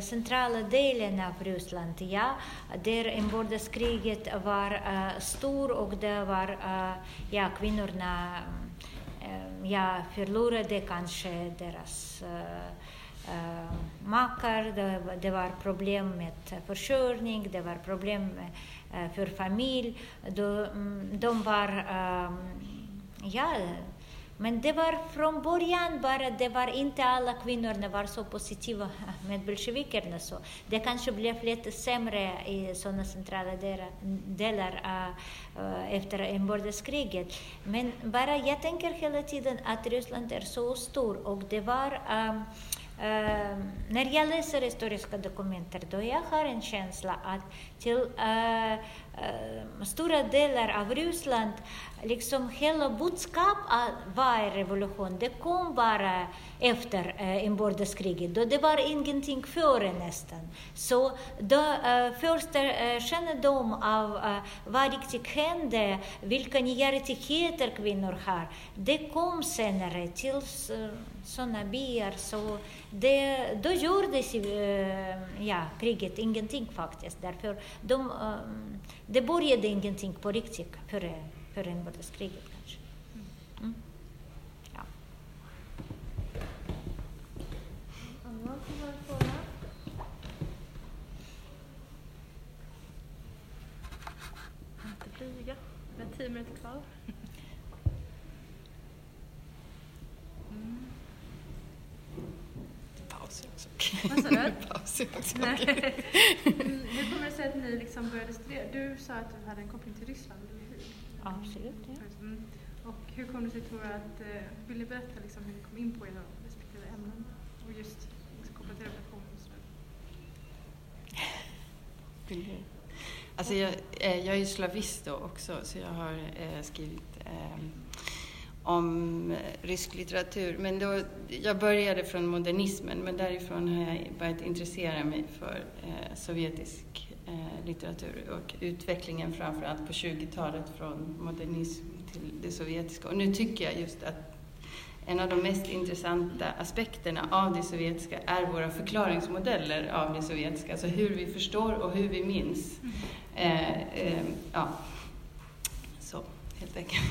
centrala delen av Ryssland, ja, där inbördeskriget var eh, uh, stort och det var, uh, ja, kvinnorna uh, ja, förlorade kanske deras uh, makar, det, det, var problem med försörjning, det var problem med för familj. De, mm, de var, ja, men det var från början bara, det var inte alla kvinnor var så positiva med bolsjevikerna. Så det kanske blev lite sämre i sådana centrala delar äh, äh, efter inbördeskriget. Men bara jag tänker hela tiden att Ryssland är så stort och det var um, Ehm, när jag läser historiska dokument då jag har en känsla att till uh, uh, stora delar av Ryssland liksom hela budskapet var revolution, det kom bara efter eh, inbördeskriget. Då det var ingenting före nästan. Så då, första eh, eh kännedom av vad riktigt hände, vilka nya rättigheter kvinnor har, det kom senare till sådana byar. Så det, då gjordes eh, ja, kriget ingenting faktiskt. Därför de, eh, det började ingenting på riktigt före före inbördeskriget kanske. Mm. Ja. Inte flyga. Vi har tio minuter kvar. Mm. Paus också. Vad sa du? Paus också. Mm, hur kommer det sig att ni liksom började studera? Du sa att du hade en koppling till Ryssland. Absolut. Ja. Mm. Och hur kom det sig tror du att, eh, vill ni berätta liksom hur ni kom in på era respektive ämnen och just liksom, kopplat till revolution och sådär? Alltså jag, eh, jag är ju slavist då också, så jag har eh, skrivit eh, om rysk litteratur. Men då, jag började från modernismen, men därifrån har jag börjat intressera mig för eh, sovjetisk eh, litteratur och utvecklingen framförallt på 20-talet från modernism till det sovjetiska. Och nu tycker jag just att en av de mest intressanta aspekterna av det sovjetiska är våra förklaringsmodeller av det sovjetiska, alltså hur vi förstår och hur vi minns. Eh, eh, ja, så helt enkelt.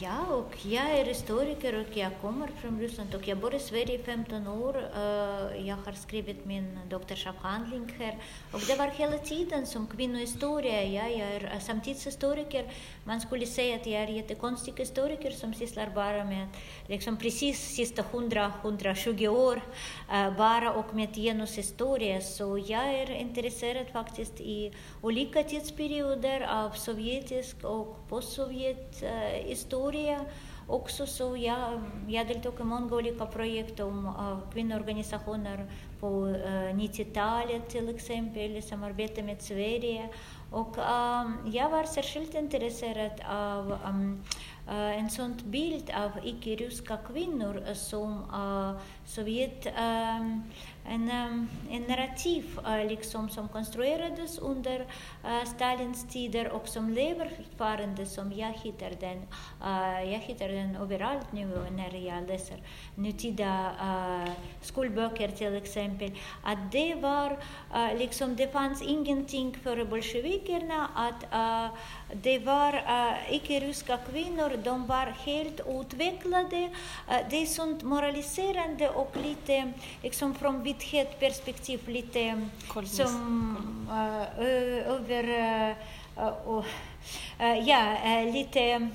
Ja, och jag är historiker och jag kommer från Ryssland och jag bor i Sverige i 15 år. Eh, jag har skrivit min doktorsavhandling här och det var hela tiden som kvinnohistoria. Ja, jag är samtidshistoriker. Man skulle säga att jag är jättekonstig historiker som sysslar bara med liksom precis sista 100-120 år eh, bara och med genushistoria. Så jag är intresserad faktiskt i olika tidsperioder av sovjetisk och postsovjet historia historia också så jag, jag deltog i många olika projekt om uh, kvinnoorganisationer på uh, 90-talet till exempel, i samarbete med Sverige. Och um, jag var särskilt intresserad av um, uh, en sån bild av icke-ryska kvinnor som Sovjet um, en, ehm, en narrativ eh, liksom, som konstruerades under eh, Stalins tider och som lever fortfarande som jag hittar den. Eh, jag hittar den överallt nu när jag läser nutida skolböcker till exempel. Att det var liksom, det fanns ingenting för bolsjevikerna att det var uh, icke-ryska kvinnor, de var helt utvecklade. Uh, det är sånt moraliserande och lite, liksom från vidhetsperspektiv, lite Kolmist. som uh, över, ja, lite uh,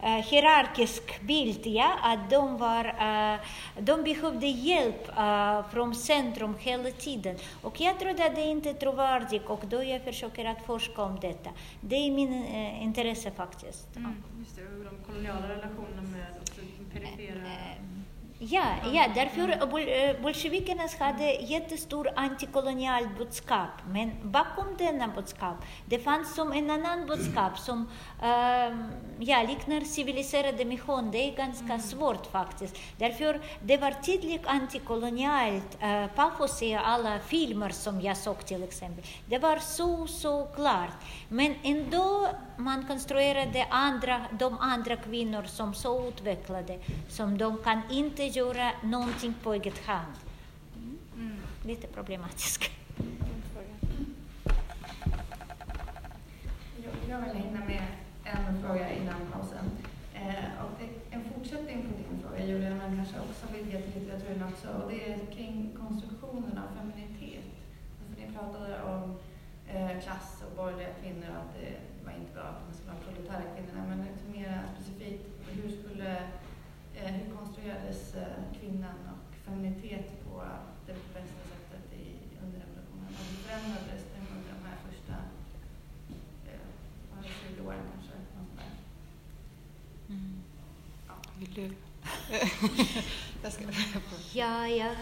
hierarkisk bild, ja, att de, var, uh, de behövde hjälp uh, från centrum hela tiden. Och jag trodde att det inte är trovärdigt och då jag försöker att forska om detta. Det är min intresse faktiskt. Mm, just det, och de koloniala relationerna med också perifera Ja, ja, därför bol bolsjevikerna hade jättestor antikolonial budskap. Men bakom denna budskap, det fanns som en annan budskap som äh, ja, liknar civiliserade mission. Det är ganska mm. svårt faktiskt. Därför det var tydligt antikolonialt äh, patos i alla filmer som jag såg till exempel. Det var så, så klart. Men ändå man konstruerade andra, de andra kvinnor som så utvecklade, som de kan inte göra någonting på eget hand. Mm. Lite problematiskt. Jag vill hinna med en fråga innan pausen. Eh, och det, en fortsättning på din fråga Julia, men kanske också vidgat till litteraturen också. Och det är kring konstruktionen av feminitet. För ni pratade om eh, klass och borgerliga kvinnor och att det var inte bra att man skulle ha proletära kvinnorna. Men lite mer specifikt, hur skulle eh, hur konstruerades eh, kvinnan och feminitet på det bästa sättet i, under revolutionen? Och hur förändrades det under de här första eh, 20 åren kanske? Mm. Ja. Vill du? ja, jag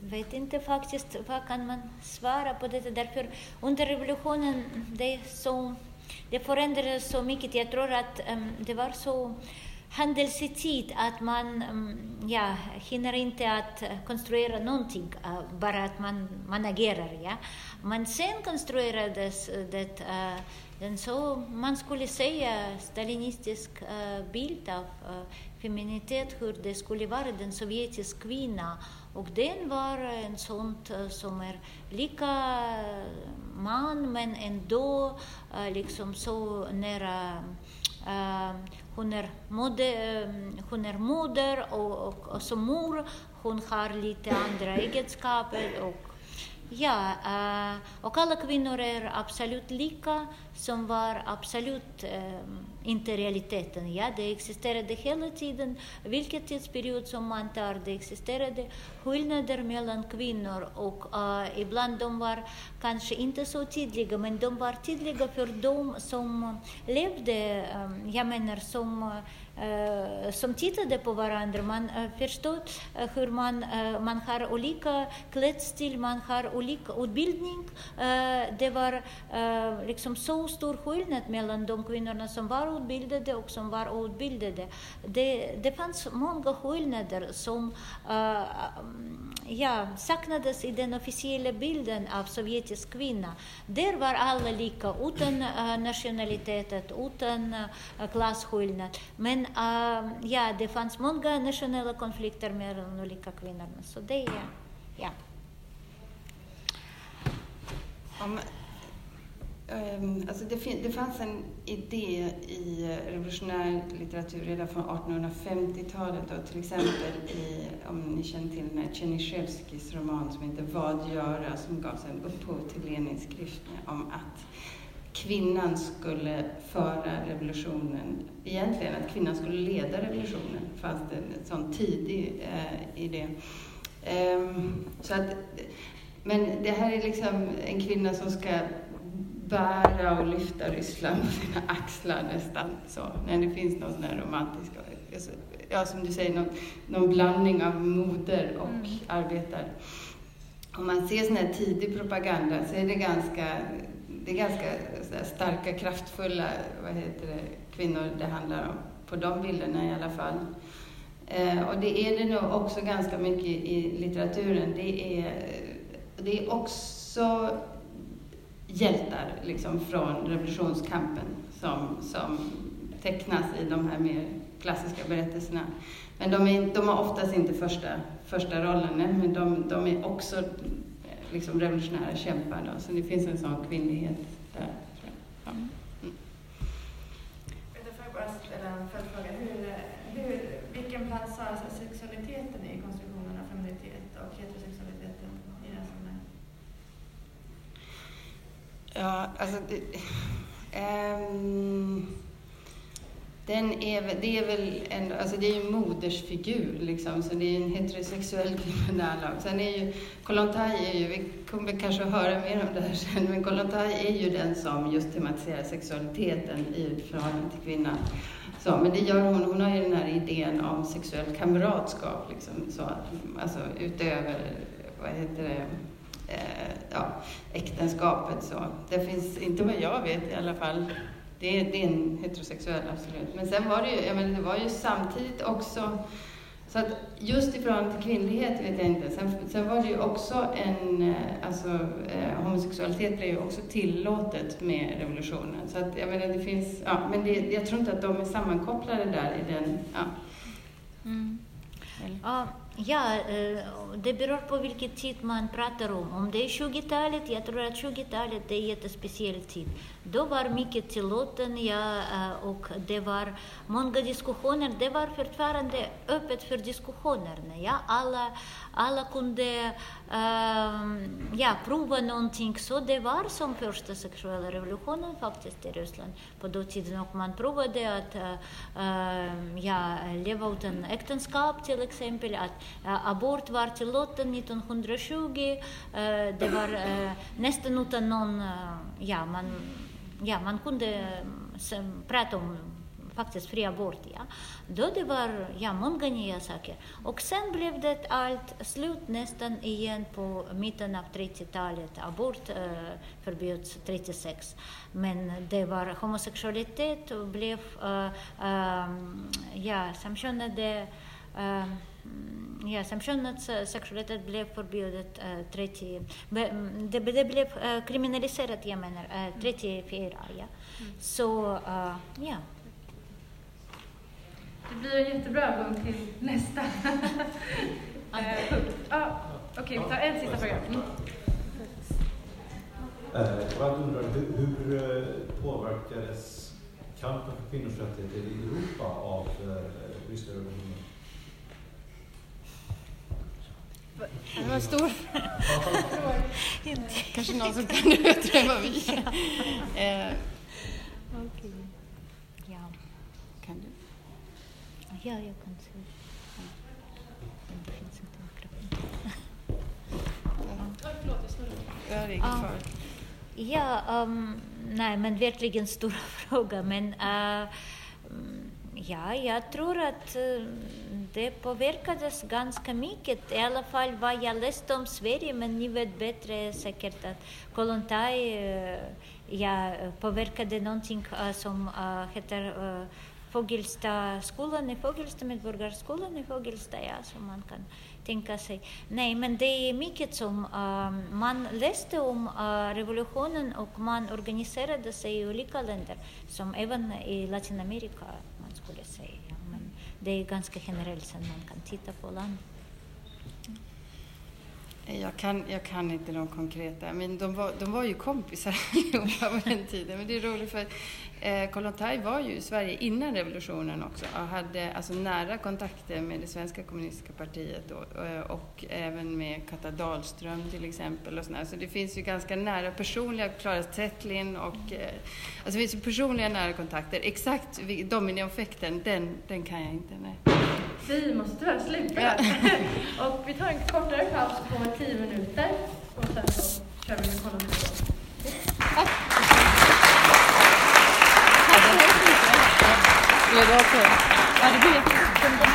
vet inte faktiskt vad kan man svara på detta. Därför under revolutionen, det, så, det förändrades så mycket. Jag tror att um, det var så Handelsetid, att man mm, ja, hinner inte att konstruera någonting, eh, bara att man, man agerar. Ja? Men sen konstruerades det eh, den så, man skulle säga, stalinistisk eh, bild av feminitet, hur det skulle vara den sovjetiska kvinnan. Och den var en sån som är lika man, men ändå liksom så nära hon är, moder, ehm, hon är moder och, och, och som mor hon har lite andra egenskaper och Ja, eh, och alla kvinnor är absolut lika, som var absolut eh, inte realiteten. Ja, det existerade hela tiden, vilket tidsperiod som man tar, det existerade skillnader mellan kvinnor och eh, ibland de var kanske inte så tydliga, men de var tydliga för de som levde, eh, jag menar som Uh, som tittade på varandra. Man uh, förstod uh, hur man, man har olika klädstil, man har olika utbildning. det var liksom så stor skillnad mellan de kvinnorna som var utbildade och som var outbildade. Det, det fanns många skillnader som uh, ja, saknades i den officiella bilden av sovjetisk kvinna. Där var alla lika, utan eh, uh, nationalitet, utan uh, klasskillnad. Men uh, ja, det fanns många nationella konflikter mellan olika kvinnorna. Så det, ja. Om, Ehm, alltså det, fin- det fanns en idé i revolutionär litteratur redan från 1850-talet. Och till exempel i, om ni känner till den Tjernysjevskijs roman som heter Vad göra? som gav en upphov till Lenins skrift om att kvinnan skulle föra revolutionen. Egentligen att kvinnan skulle leda revolutionen fanns det en sån tidig eh, idé. Um, ehm, så att men det här är liksom en kvinna som ska bära och lyfta Ryssland på sina axlar nästan så. När det finns någon sån här romantisk, alltså, ja som du säger, någon, någon blandning av moder och mm. arbetar. Om man ser sån här tidig propaganda så är det ganska, det är ganska starka, kraftfulla, vad heter det, kvinnor det handlar om. På de bilderna i alla fall. Eh, och det är det nog också ganska mycket i litteraturen. Det är det är också hjältar liksom, från revolutionskampen som, som tecknas i de här mer klassiska berättelserna. Men de, är, de har oftast inte första, första rollen, men de, de är också liksom revolutionära kämpar. Då, så det finns en sån kvinnlighet där. Ja. Mm. Får jag bara ställa en följdfråga? Hur, hur, vilken plats har sexualiteten i konstruktionen av feminitet och heterosexualiteten i det här sammanhanget? Ja, alltså... Det, um, den är, det är väl en, alltså det är ju en modersfigur liksom, så det är en heterosexuell kriminal. Sen är ju, Kollontaj är ju, vi kommer kanske att höra mer om det här sen, men Kollontaj är ju den som just tematiserar sexualiteten i förhållande till kvinnan. Så, men det gör hon, hon har ju den här idén om sexuellt kamratskap, liksom, så, alltså utöver, vad heter det, eh, ja, äktenskapet. Så. Det finns, inte vad jag vet i alla fall, det är, det är en heterosexuell, absolut. Men sen var det ju, jag menar, det var ju samtidigt också, så att just i förhållande till kvinnlighet vet jag inte. Sen, sen var det ju också en, eh, alltså eh, homosexualitet blev ju också tillåtet med revolutionen. Så att jag menar, det finns, ja, men det, jag tror inte att de är sammankopplade där i den, ja. Mm. Ja, Ja, eh, det beror på vilken tid man pratar om. Om det är 20-talet, jag tror att 20-talet är en jättespeciell tid. Då var mycket tillåten, ja, eh, och det var många diskussioner. Det var fortfarande öppet för diskussionerna. Ja. Alla, alla kunde äh, ja, prova någonting. Så det var som första sexuella revolutionen faktiskt i Ryssland på den tiden. Och man provade att äh, ja, leva utan äktenskap till exempel. Att äh, abort var tillåten 1920. Äh, eh, det var äh, nästan utan någon, ja, man, ja, man kunde mm, prata om faktiskt fri abort. Ja. Då det var ja, många nya saker. Och sen blev det allt slut nästan igen på mitten av 30-talet. Abort eh, förbjöds 36. Men det var homosexualitet och blev eh, eh, ja, samkönade eh, Ja, samkönad sexualitet blev förbjudet äh, 30... Det, det blev äh, kriminaliserat, jag menar, äh, 34. Ja. Mm. Så, äh, ja. Det blir en jättebra övergång till nästa punkt. Ah, Okej, okay, vi tar en sista fråga. Mm. Jag undrar, hur, hur påverkades kampen för kvinnors rättigheter i Europa av eh, ryska revolutionen? Det var en stor. Kanske någon som kan det bättre än vad vi. Eh. Okay. Ja. Kan du? Ja, jag kan se. Det finns inte mikrofon. Förlåt, jag snurrar. Ja, det är kvar. Ja, um, nej, men verkligen stora fråga. Men uh, Ja, jag tror att eh, det påverkades ganska mycket. I alla fall vad jag läste om Sverige, men ni vet bättre säkert att Kollontaj eh, ja, påverkade någonting eh, som heter Fågelstaskolan i Fågelsta, Medborgarskolan i Fågelsta, ja, som man kan tänka sig. Nej, men det är mycket som uh, man läste om uh, revolutionen och man organiserade sig i olika länder, som även i Latinamerika det är ganska generellt som man kan titta på land. Jag kan, jag kan inte de konkreta, men de var, de var ju kompisar allihopa på den tiden. Men det är roligt för eh, Kollontaj var ju i Sverige innan revolutionen också och hade alltså nära kontakter med det svenska kommunistiska partiet och, eh, och även med Katta Dahlström till exempel. Och sådär. Så det finns ju ganska nära personliga, Klara Zettlin och eh, alltså det finns ju personliga nära kontakter. Exakt dominoeffekten, den, den kan jag inte. Nej. Vi måste tyvärr sluta. Ja. och vi tar en kortare paus på tio minuter och sen så kör vi med Kollontaj. Tack! Blev det okej? Ja, det blir jättebra.